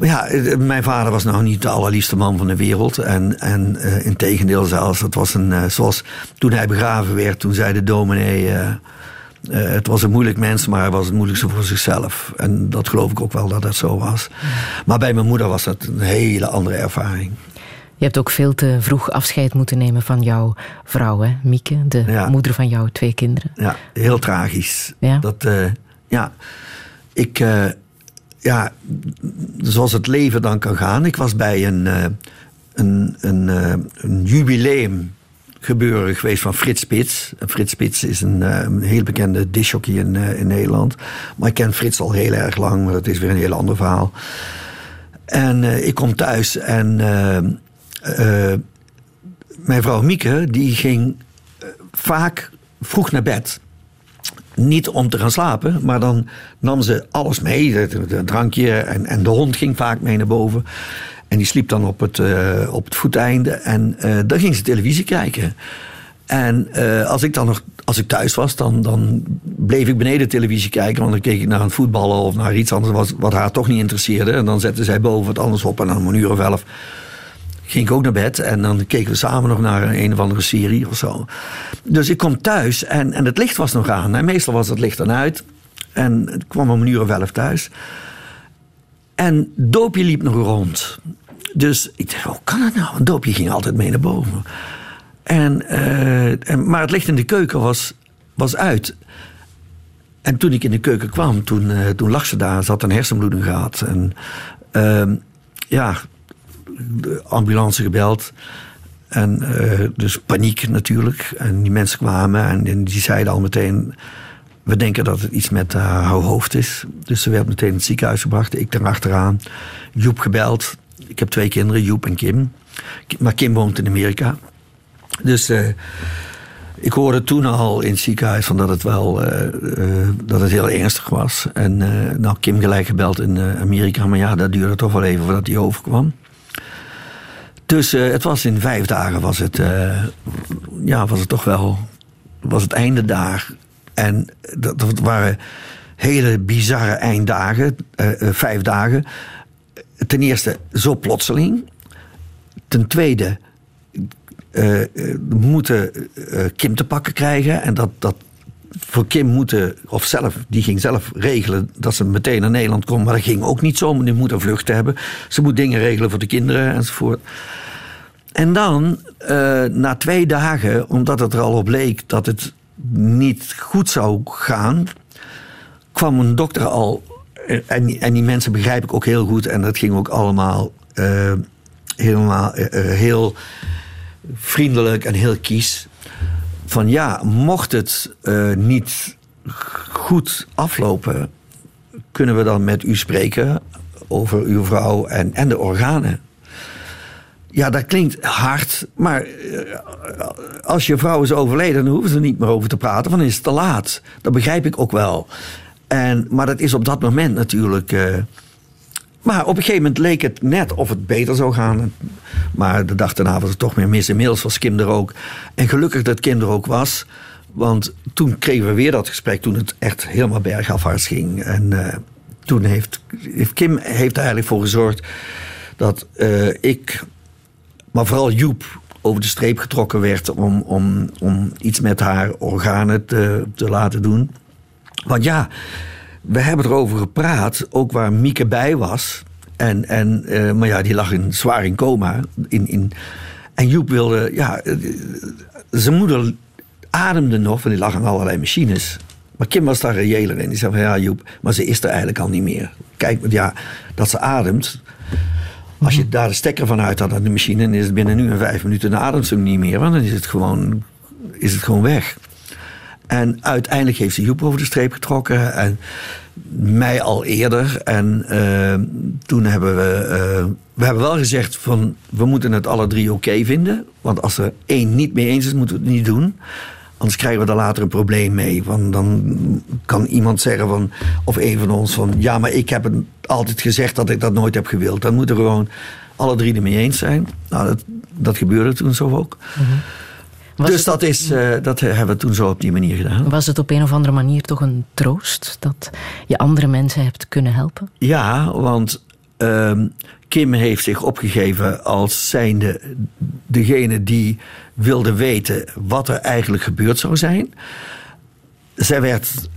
Ja, mijn vader was nou niet de allerliefste man van de wereld. En, en eh, in tegendeel zelfs, het was een, eh, zoals toen hij begraven werd, toen zei de dominee. eh, het was een moeilijk mens, maar hij was het moeilijkste voor zichzelf. En dat geloof ik ook wel dat dat zo was. Maar bij mijn moeder was dat een hele andere ervaring. Je hebt ook veel te vroeg afscheid moeten nemen van jouw vrouw, hè, Mieke, de Ja. moeder van jouw twee kinderen. Ja, heel tragisch. Ja? Dat, eh, ja, ik, eh, ja, zoals het leven dan kan gaan. Ik was bij een, eh, een, een, een jubileum gebeuren geweest van Frits Spits. Frits Spits is een, een heel bekende discjockey in, in Nederland. Maar ik ken Frits al heel erg lang, maar dat is weer een heel ander verhaal. En ik kom thuis en eh, mijn vrouw Mieke, die ging eh, vaak vroeg naar bed. Niet om te gaan slapen, maar dan nam ze alles mee. Het, drankje en, en de hond ging vaak mee naar boven. En die sliep dan op het, eh, op het voeteinde. En dan ging ze televisie kijken. En als ik dan nog, als ik thuis was, dan, dan bleef ik beneden televisie kijken. Want dan keek ik naar het voetballen of naar iets anders wat, wat haar toch niet interesseerde. En dan zette zij boven het anders op. En dan om een uur of elf ging ik ook naar bed. En dan keken we samen nog naar een, een of andere serie of zo. Dus ik kom thuis en, en het licht was nog aan. En meestal was het licht dan uit. En kwam om een uur of elf thuis. En Doopje liep nog rond. Dus ik dacht, hoe kan het nou? Want Doopje ging altijd mee naar boven. En, eh, en, maar het licht in de keuken was, was uit. En toen ik in de keuken kwam, toen, eh, toen lag ze daar. Ze had een hersenbloeding gehad. En ehm, ja, de ambulance gebeld. En eh, dus paniek natuurlijk. En die mensen kwamen en, die zeiden al meteen... we denken dat het iets met haar hoofd is. Dus ze werd meteen in het ziekenhuis gebracht. Ik erachteraan. Joep gebeld. Ik heb twee kinderen, Joep en Kim. Maar Kim woont in Amerika. Dus... eh, Ik hoorde toen al in het ziekenhuis van dat het wel eh, eh, dat het heel ernstig was. En eh, nou, Kim gelijk gebeld in eh, Amerika, maar ja, dat duurde toch wel even voordat hij overkwam. Dus eh, het was in vijf dagen was het, eh, ja, was het toch wel was het einde daar. En dat, waren hele bizarre einddagen, eh, vijf dagen. Ten eerste zo plotseling. Ten tweede we moeten Kim te pakken krijgen. En dat, dat voor Kim moeten, of zelf, die ging zelf regelen dat ze meteen naar Nederland kon. Maar dat ging ook niet zo, die moet een vlucht hebben. Ze moet dingen regelen voor de kinderen enzovoort. En dan, eh, na twee dagen, omdat het er al op leek dat het niet goed zou gaan, kwam een dokter al. eh, En, en die mensen begrijp ik ook heel goed. En dat ging ook allemaal eh, helemaal heel vriendelijk en heel kies. Van ja, mocht het eh, niet goed aflopen, kunnen we dan met u spreken over uw vrouw en, en de organen. Ja, dat klinkt hard, maar eh, als je vrouw is overleden, dan hoeven ze er niet meer over te praten, want dan is het te laat. Dat begrijp ik ook wel. En, maar dat is op dat moment natuurlijk. eh, maar op een gegeven moment leek het net of het beter zou gaan. Maar de dag daarna was het toch meer mis. Inmiddels was Kim er ook. En gelukkig dat Kim er ook was. Want toen kregen we weer dat gesprek toen het echt helemaal bergafwaarts ging. En eh, toen heeft, Kim heeft er eigenlijk voor gezorgd dat eh, ik, maar vooral Joep, over de streep getrokken werd om, om, om iets met haar organen te laten doen. Want ja, we hebben erover gepraat, ook waar Mieke bij was. En, en, eh, maar ja, die lag in, zwaar in coma. In, in, en Joep wilde, ja, eh, zijn moeder ademde nog, want die lag aan allerlei machines. Maar Kim was daar reëler in. Die zei van, ja Joep, maar ze is er eigenlijk al niet meer. Kijk, ja, dat ze ademt. Als je daar de stekker van uit had aan de machine... dan is het binnen nu en vijf minuten dan ademt ze niet meer. Want dan is het gewoon, is het gewoon weg. En uiteindelijk heeft ze Joep over de streep getrokken. En mij al eerder. En eh, toen hebben we... eh, we hebben wel gezegd van... we moeten het alle drie oké vinden. Want als er één niet mee eens is, moeten we het niet doen. Anders krijgen we daar later een probleem mee. Want dan kan iemand zeggen van... of een van ons van... ja, maar ik heb het altijd gezegd dat ik dat nooit heb gewild. Dan moeten we gewoon alle drie ermee eens zijn. Nou, dat, dat gebeurde toen zo ook. Was dus dat, is, eh, dat hebben we toen zo op die manier gedaan. Was het op een of andere manier toch een troost dat je andere mensen hebt kunnen helpen? Ja, want ehm, Kim heeft zich opgegeven als zijnde degene die wilde weten wat er eigenlijk gebeurd zou zijn. Zij werd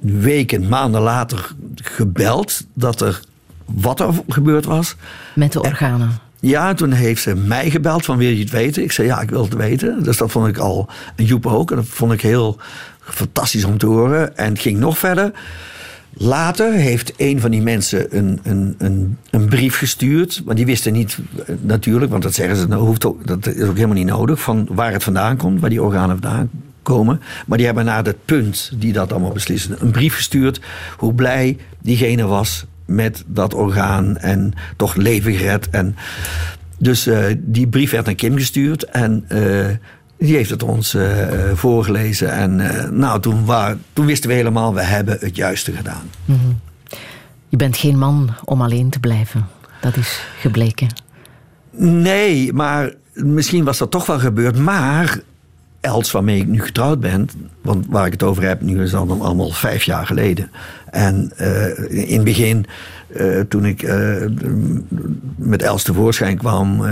weken, maanden later gebeld dat er wat er gebeurd was. Met de organen? Ja, toen heeft ze mij gebeld van wil je het weten? Ik zei ja, ik wil het weten. Dus dat vond ik al, en Joep ook. En dat vond ik heel fantastisch om te horen. En het ging nog verder. Later heeft een van die mensen een, een, een, een brief gestuurd. Maar die wisten niet eh, natuurlijk, want dat zeggen ze, dat, hoeft ook, dat is ook helemaal niet nodig. Van waar het vandaan komt, waar die organen vandaan komen. Maar die hebben naar het punt die dat allemaal beslissen, een brief gestuurd. Hoe blij diegene was met dat orgaan en toch leven gered. En dus eh, die brief werd naar Kim gestuurd en eh, die heeft het ons eh, voorgelezen. En nou, toen, wa- toen wisten we helemaal, we hebben het juiste gedaan. Mhm. Je bent geen man om alleen te blijven. Dat is gebleken. Nee, maar misschien was dat toch wel gebeurd. Maar Els, waarmee ik nu getrouwd ben, want waar ik het over heb nu is al allemaal vijf jaar geleden. En eh, in het begin, eh, toen ik eh, met Els tevoorschijn kwam,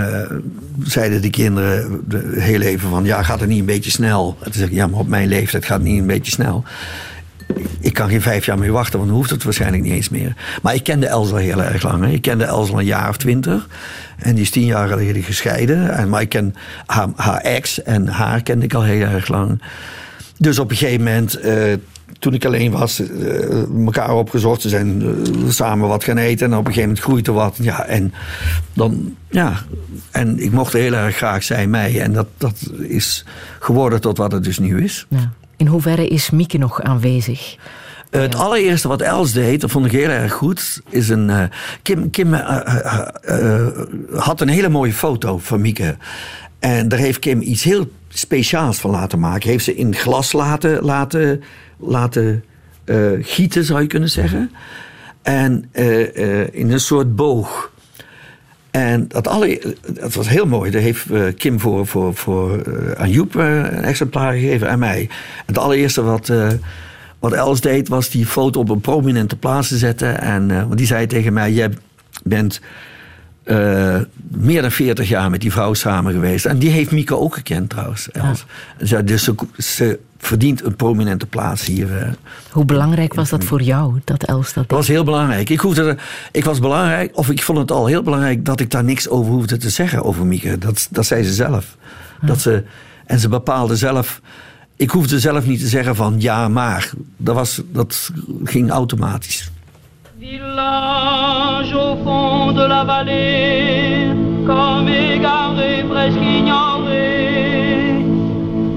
zeiden de kinderen de, heel even van, ja, gaat het niet een beetje snel? En ja, maar op mijn leeftijd gaat het niet een beetje snel. Ik kan geen vijf jaar meer wachten, want dan hoeft het waarschijnlijk niet eens meer. Maar ik kende Els al heel erg lang. Hè. Ik kende Els al een jaar of twintig. En die is tien jaar geleden gescheiden. En, maar ik ken haar, haar ex en haar kende ik al heel erg lang. Dus op een gegeven moment, toen ik alleen was, eh, elkaar opgezocht. Ze zijn eh, samen wat gaan eten. En op een gegeven moment groeit er wat. Ja, en dan, ja. En ik mocht heel erg graag zijn mij. En dat, dat is geworden tot wat het dus nu is. Ja. In hoeverre is Mieke nog aanwezig? Het allereerste wat Els deed, dat vond ik heel erg goed, is een. eh, Kim, Kim eh, eh, eh, had een hele mooie foto van Mieke. En daar heeft Kim iets heel speciaals van laten maken. Heeft ze in glas laten, laten, laten eh, gieten, zou je kunnen zeggen. En eh, eh, in een soort boog. En dat, alle, dat was heel mooi. Daar heeft Kim voor, voor, voor, aan Joep een exemplaar gegeven en mij. En het allereerste wat, wat Els deed, was die foto op een prominente plaats te zetten. En, want die zei tegen mij: Jij bent meer dan 40 jaar met die vrouw samen geweest. En die heeft Mieke ook gekend trouwens. Els. Dus ze, ze verdient een prominente plaats hier. eh. Hoe belangrijk was dat voor jou, dat Els dat Dat was heel belangrijk. Ik, hoefde, er- ik was belangrijk, of ik vond het al heel belangrijk dat ik daar niks over hoefde te zeggen over Mieke. Dat, dat zei ze zelf. Dat ze, en ze bepaalde zelf. Ik hoefde zelf niet te zeggen van ja, maar. Dat, was, dat ging automatisch. Village au fond de la vallée, comme égaré, presque ignoré.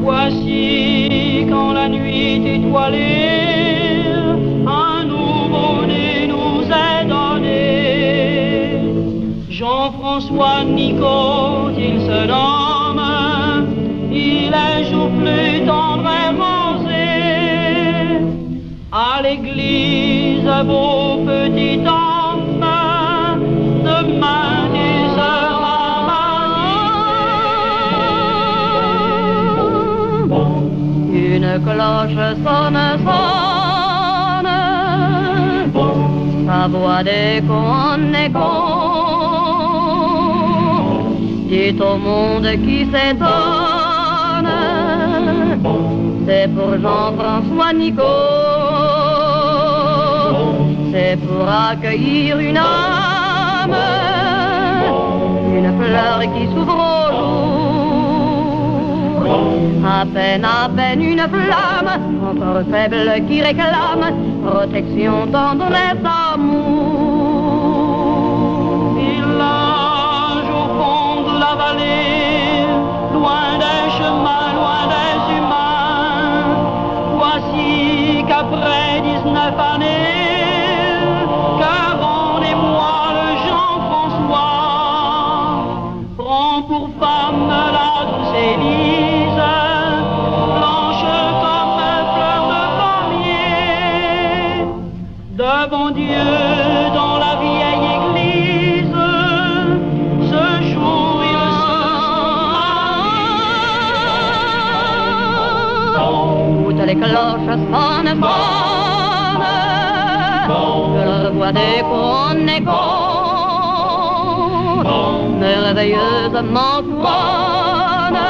Voici quand la nuit étoilée, un nouveau-né nous est donné. Jean-François Nico, il se nomme, il est jour plus tendre et rosé. À l'église, beau petit homme, sonne, sonne, sa voix d'écho en écho. Dit au monde qui s'étonne, c'est pour Jean-François Nico. C'est pour accueillir une âme, une fleur qui s'ouvre. À peine, à peine une flamme, encore faible qui réclame protection, tendresse, amour. Village au fond de la vallée, loin des chemins, loin des humains. Voici qu'après 19 années, les cloches sonnent, sonnent, que leur voix d'écho en écho, merveilleusement couronne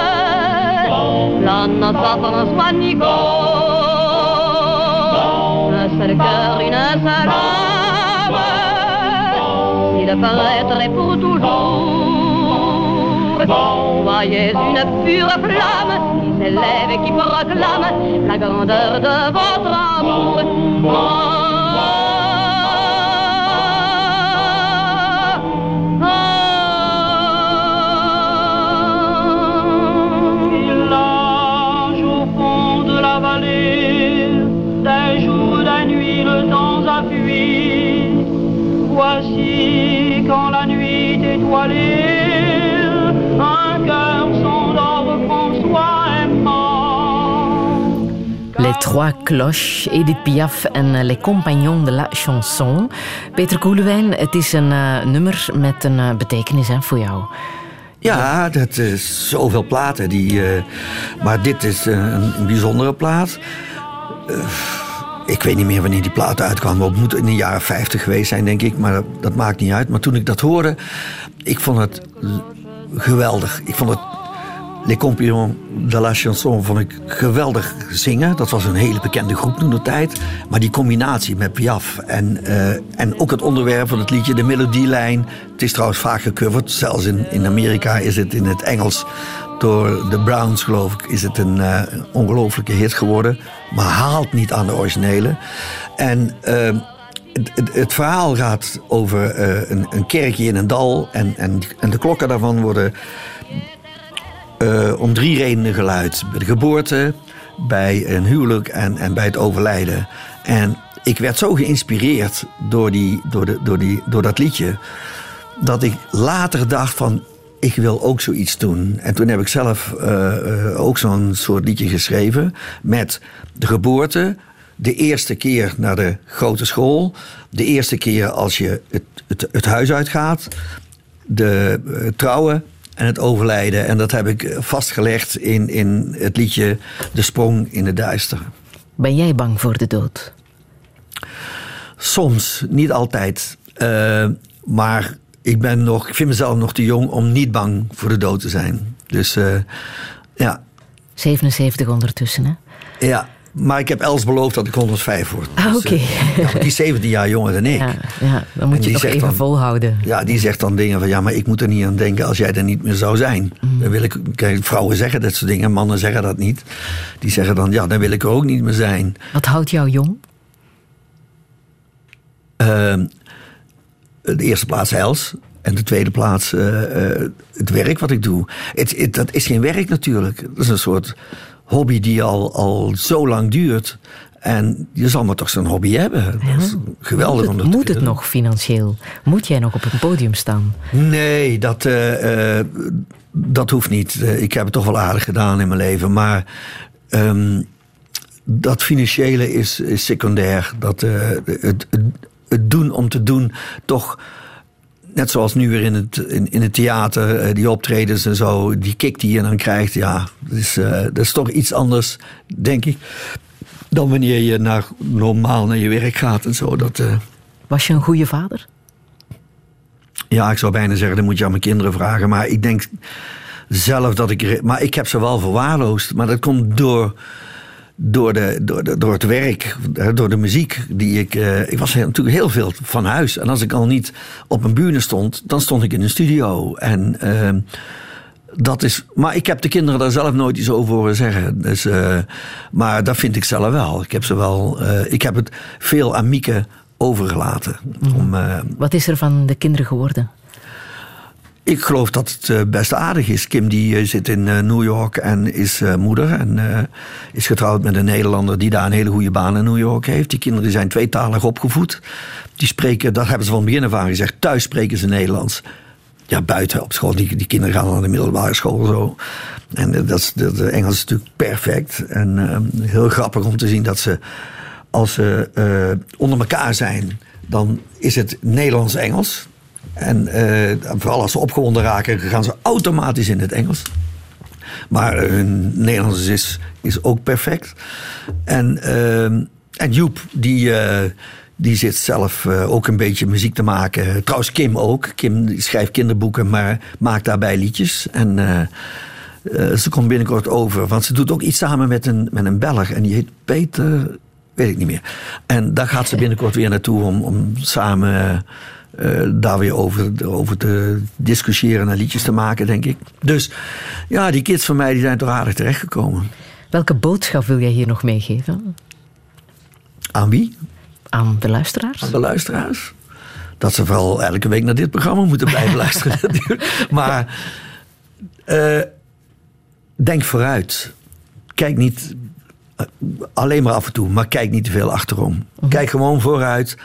la noce à François Nico. Un seul cœur, une seule âme, il paraîtrait pour toujours. Voyez une pure flamme qui s'élève et qui proclame la grandeur de votre amour. Village au Trois Cloches, Edith Piaf en eh, Les Compagnons de la Chanson. Peter Koelewijn, het is een eh, nummer met een eh, betekenis hè, voor jou. Ja, dat is zoveel platen. Die, maar dit is een, bijzondere plaat. Ik weet niet meer wanneer die plaat uitkwam. Het moet in de jaren 50 geweest zijn, denk ik. Maar dat, dat maakt niet uit. Maar toen ik dat hoorde, ik vond het geweldig. Ik vond het Les Compagnons de la Chanson vond ik geweldig zingen. Dat was een hele bekende groep toen de tijd. Maar die combinatie met Piaf en, eh, en ook het onderwerp van het liedje, de melodielijn. Het is trouwens vaak gecoverd. Zelfs in, in Amerika is het in het Engels door de Browns, geloof ik, is het een eh, ongelofelijke hit geworden. Maar haalt niet aan de originele. En eh, het, het, het verhaal gaat over eh, een, een kerkje in een dal. En, en, en de klokken daarvan worden eh, om drie redenen geluid. Bij de geboorte, bij een huwelijk en, en bij het overlijden. En ik werd zo geïnspireerd door, die, door, de, door, die, door dat liedje... dat ik later dacht van... ik wil ook zoiets doen. En toen heb ik zelf eh, eh, ook zo'n soort liedje geschreven. Met de geboorte, de eerste keer naar de grote school. De eerste keer als je het, het, het huis uitgaat. De trouwen en het overlijden. En dat heb ik vastgelegd in, in het liedje De Sprong in het Duister. Ben jij bang voor de dood? Soms, niet altijd. Eh, maar ik, ben nog, ik vind mezelf nog te jong om niet bang voor de dood te zijn. Dus eh, ja. 77 ondertussen, hè? Ja, maar ik heb Els beloofd dat ik 105 word. Ah, Dus, oké. eh, ja, die is 17 jaar jonger dan ik. Ja, ja, dan moet En je zegt even dan- volhouden. Ja, die zegt dan dingen van ja, maar ik moet er niet aan denken als jij er niet meer zou zijn. Mm. Dan wil ik, kijk, vrouwen zeggen dat soort dingen, mannen zeggen dat niet. Die zeggen dan ja, dan wil ik er ook niet meer zijn. Wat houdt jou jong? Ehm, de eerste plaats Els. En de tweede plaats eh, eh, het werk wat ik doe. Het, het- dat is geen werk natuurlijk. Dat is een soort hobby die al, al zo lang duurt. En je zal maar toch zo'n hobby hebben. Dat is geweldig moet om het, te moet het nog financieel? Moet jij nog op een podium staan? Nee, dat, eh, eh, dat hoeft niet. Eh, ik heb het toch wel aardig gedaan in mijn leven. Maar ehm, dat financiële is, is secundair. Dat, het, het, het doen om te doen toch... Net zoals nu weer in het, in, in het theater, eh, die optredens en zo, die kick die je dan krijgt, ja, dat is, eh, dat is toch iets anders, denk ik, dan wanneer je naar, normaal naar je werk gaat en zo. Dat, eh, Was je een goede vader? ja, ik zou bijna zeggen, dat moet je aan mijn kinderen vragen. Maar ik denk zelf dat ik... Maar ik heb ze wel verwaarloosd. Maar dat komt door, door, de, door, de, door het werk, door de muziek. Die ik, eh, ik was natuurlijk heel veel van huis. En als ik al niet op een bühne stond, dan stond ik in een studio. En... ehm, dat is, maar ik heb de kinderen daar zelf nooit iets over horen zeggen. Dus, eh, maar dat vind ik zelf wel. Ik heb, ze wel eh, ik heb het veel aan Mieke overgelaten. Om, eh, Wat is er van de kinderen geworden? Ik geloof dat het eh, best aardig is. Kim die eh, zit in eh, New York en is moeder. En is getrouwd met een Nederlander die daar een hele goede baan in New York heeft. Die kinderen zijn tweetalig opgevoed. Die spreken, dat hebben ze van begin af aan gezegd. Thuis spreken ze Nederlands. Ja, buiten op school. Die, die kinderen gaan naar de middelbare school zo. En dat dat, Engels is natuurlijk perfect. En heel grappig om te zien dat ze, als ze onder elkaar zijn, dan is het Nederlands-Engels. En eh, vooral als ze opgewonden raken, gaan ze automatisch in het Engels. Maar eh, hun Nederlands is, is ook perfect. En, eh, en Joep, die, die zit zelf ook een beetje muziek te maken. Trouwens, Kim ook. Kim schrijft kinderboeken, maar maakt daarbij liedjes. En ze komt binnenkort over. Want ze doet ook iets samen met een, met een Belg. En die heet Peter, weet ik niet meer. En daar gaat ze binnenkort weer naartoe om, om samen... eh, daar weer over, over te discussiëren en liedjes te maken, denk ik. Dus ja, die kids van mij die zijn toch aardig terechtgekomen. Welke boodschap wil jij hier nog meegeven? Aan wie? Aan de luisteraars? Aan de luisteraars. Dat ze vooral elke week naar dit programma moeten blijven luisteren. maar eh, denk vooruit. Kijk niet eh, alleen maar af en toe, maar kijk niet te veel achterom. Kijk gewoon vooruit.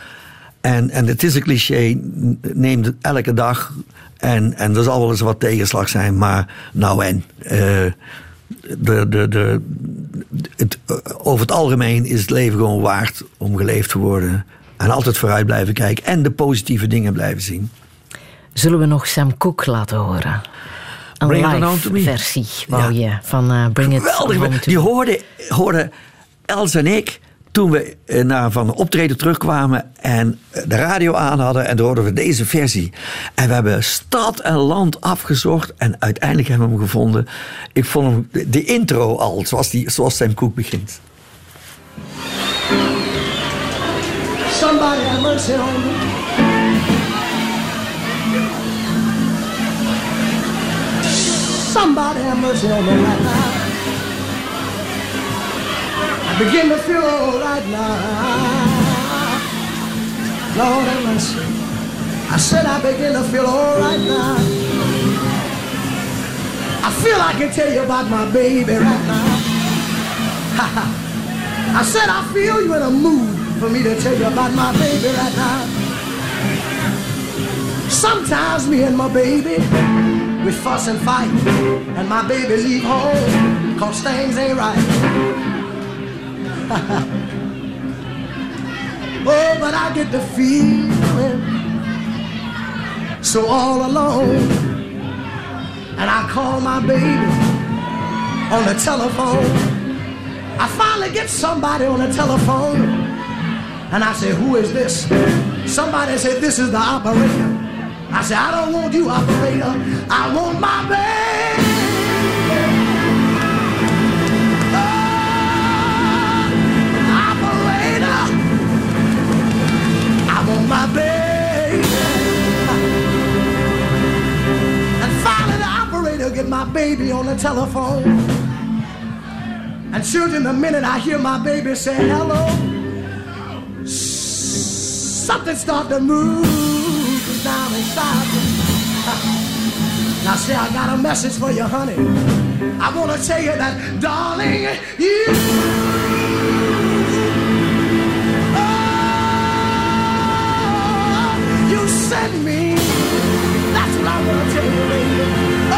En, en het is een cliché, neem het elke dag. En, en er zal wel eens wat tegenslag zijn, maar nou en. eh, de, de, de, het, eh, over het algemeen is het leven gewoon waard om geleefd te worden. En altijd vooruit blijven kijken en de positieve dingen blijven zien. Zullen we nog Sam Cooke laten horen? Een Bring On live versie, wou je, van eh, Bring It Geweldig. To Die hoorden, hoorden Els en ik toen we eh, naar, van een optreden terugkwamen en eh, de radio aan hadden. En toen hoorden we deze versie. En we hebben stad en land afgezocht en uiteindelijk hebben we hem gevonden. Ik vond hem, de, de intro al, zoals, die, zoals Sam Cooke begint. Somebody have mercy on me. Somebody have mercy on. Begin to feel all right now. Lord have mercy. I said I begin to feel all right now. I feel I can tell you about my baby right now. I said I feel you in a mood for me to tell you about my baby right now. Sometimes me and my baby, we fuss and fight, and my baby leave home, cause things ain't right. oh, but I get the feeling so all alone, and I call my baby on the telephone. I finally get somebody on the telephone, and I say, Who is this? Somebody said, This is the operator. I say, I don't want you, operator. I want my baby. My baby. And finally, the operator get my baby on the telephone. And children, the minute I hear my baby say hello, something start to move down inside. Now, say I got a message for you, honey. I want to tell you that, darling, you. You sent me. That's what I want to baby.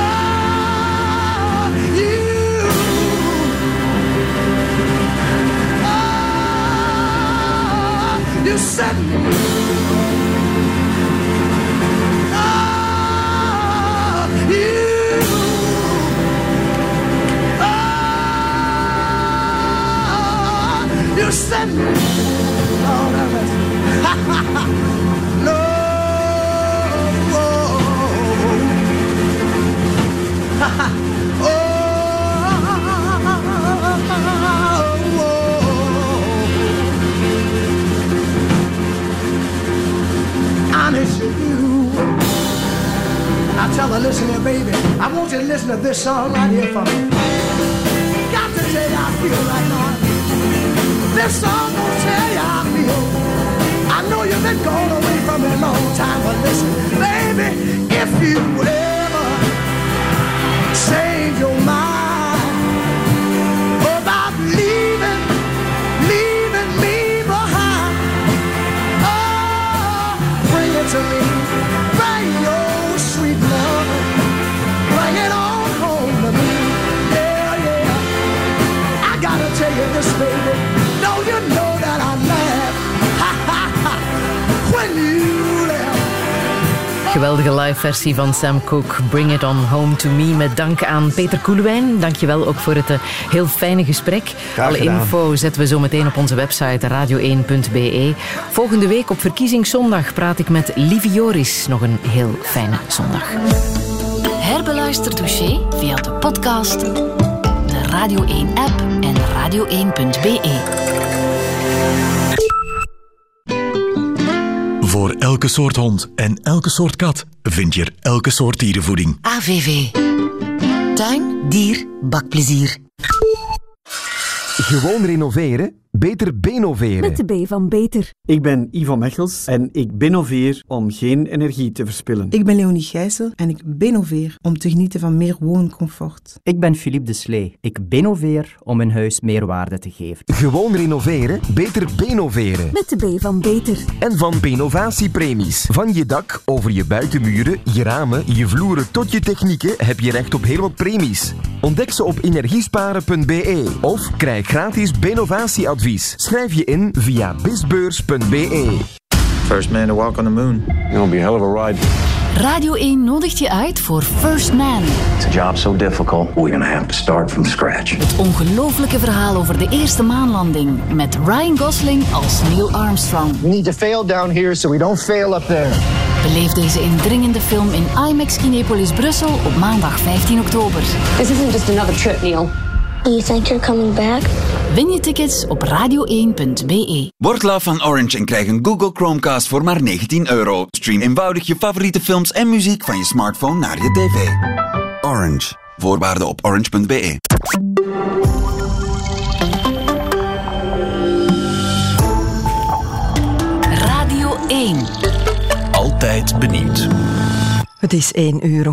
Oh, you. Oh, you sent me. You listen to this song right here for me. Got to tell you I feel right now. This song will tell you I feel. I know you've been gone away from me a long time, but listen, baby, if you Geweldige live versie van Sam Cooke, Bring It On Home To Me. Met dank aan Peter Koelewijn. Dankjewel ook voor het eh, heel fijne gesprek. Alle info zetten we zo meteen op onze website radio1.be. Volgende week op verkiezingszondag praat ik met Livie Joris. Nog een heel fijne zondag. Herbeluister Touché via de podcast, de Radio 1-app en radio1.be. Voor elke soort hond en elke soort kat vind je er elke soort dierenvoeding. AVV. Tuin, dier, bakplezier. Gewoon renoveren? Beter benoveren. Met de B van Beter. Ik ben Ivo Mechels en ik benoveer om geen energie te verspillen. Ik ben Leonie Gijssel en ik benoveer om te genieten van meer wooncomfort. Ik ben Philippe de Slee. Ik benoveer om mijn huis meer waarde te geven. Gewoon renoveren? Beter benoveren. Met de B van Beter. En van Benovatiepremies. Van je dak, over je buitenmuren, je ramen, je vloeren tot je technieken heb je recht op heel wat premies. Ontdek ze op energiesparen.be of krijg gratis Benovatieadvies. Schrijf je in via bisbeurs.be. First man to walk on the moon. It'll be a hell of a ride. Radio 1 nodigt je uit voor First Man. It's a job so difficult, we're gonna have to start from scratch. Het ongelooflijke verhaal over de eerste maanlanding met Ryan Gosling als Neil Armstrong. We need to fail down here so we don't fail up there. Beleef deze indringende film in IMAX Kinepolis Brussel op maandag 15 oktober. This isn't just another trip, Neil. You think you're coming back? Win je tickets op radio1.be. Word laf van Orange en krijg een Google Chromecast voor maar 19 euro. Stream eenvoudig je favoriete films en muziek van je smartphone naar je tv. Orange. Voorwaarden op orange.be. Radio 1. Altijd benieuwd. Het is één uur.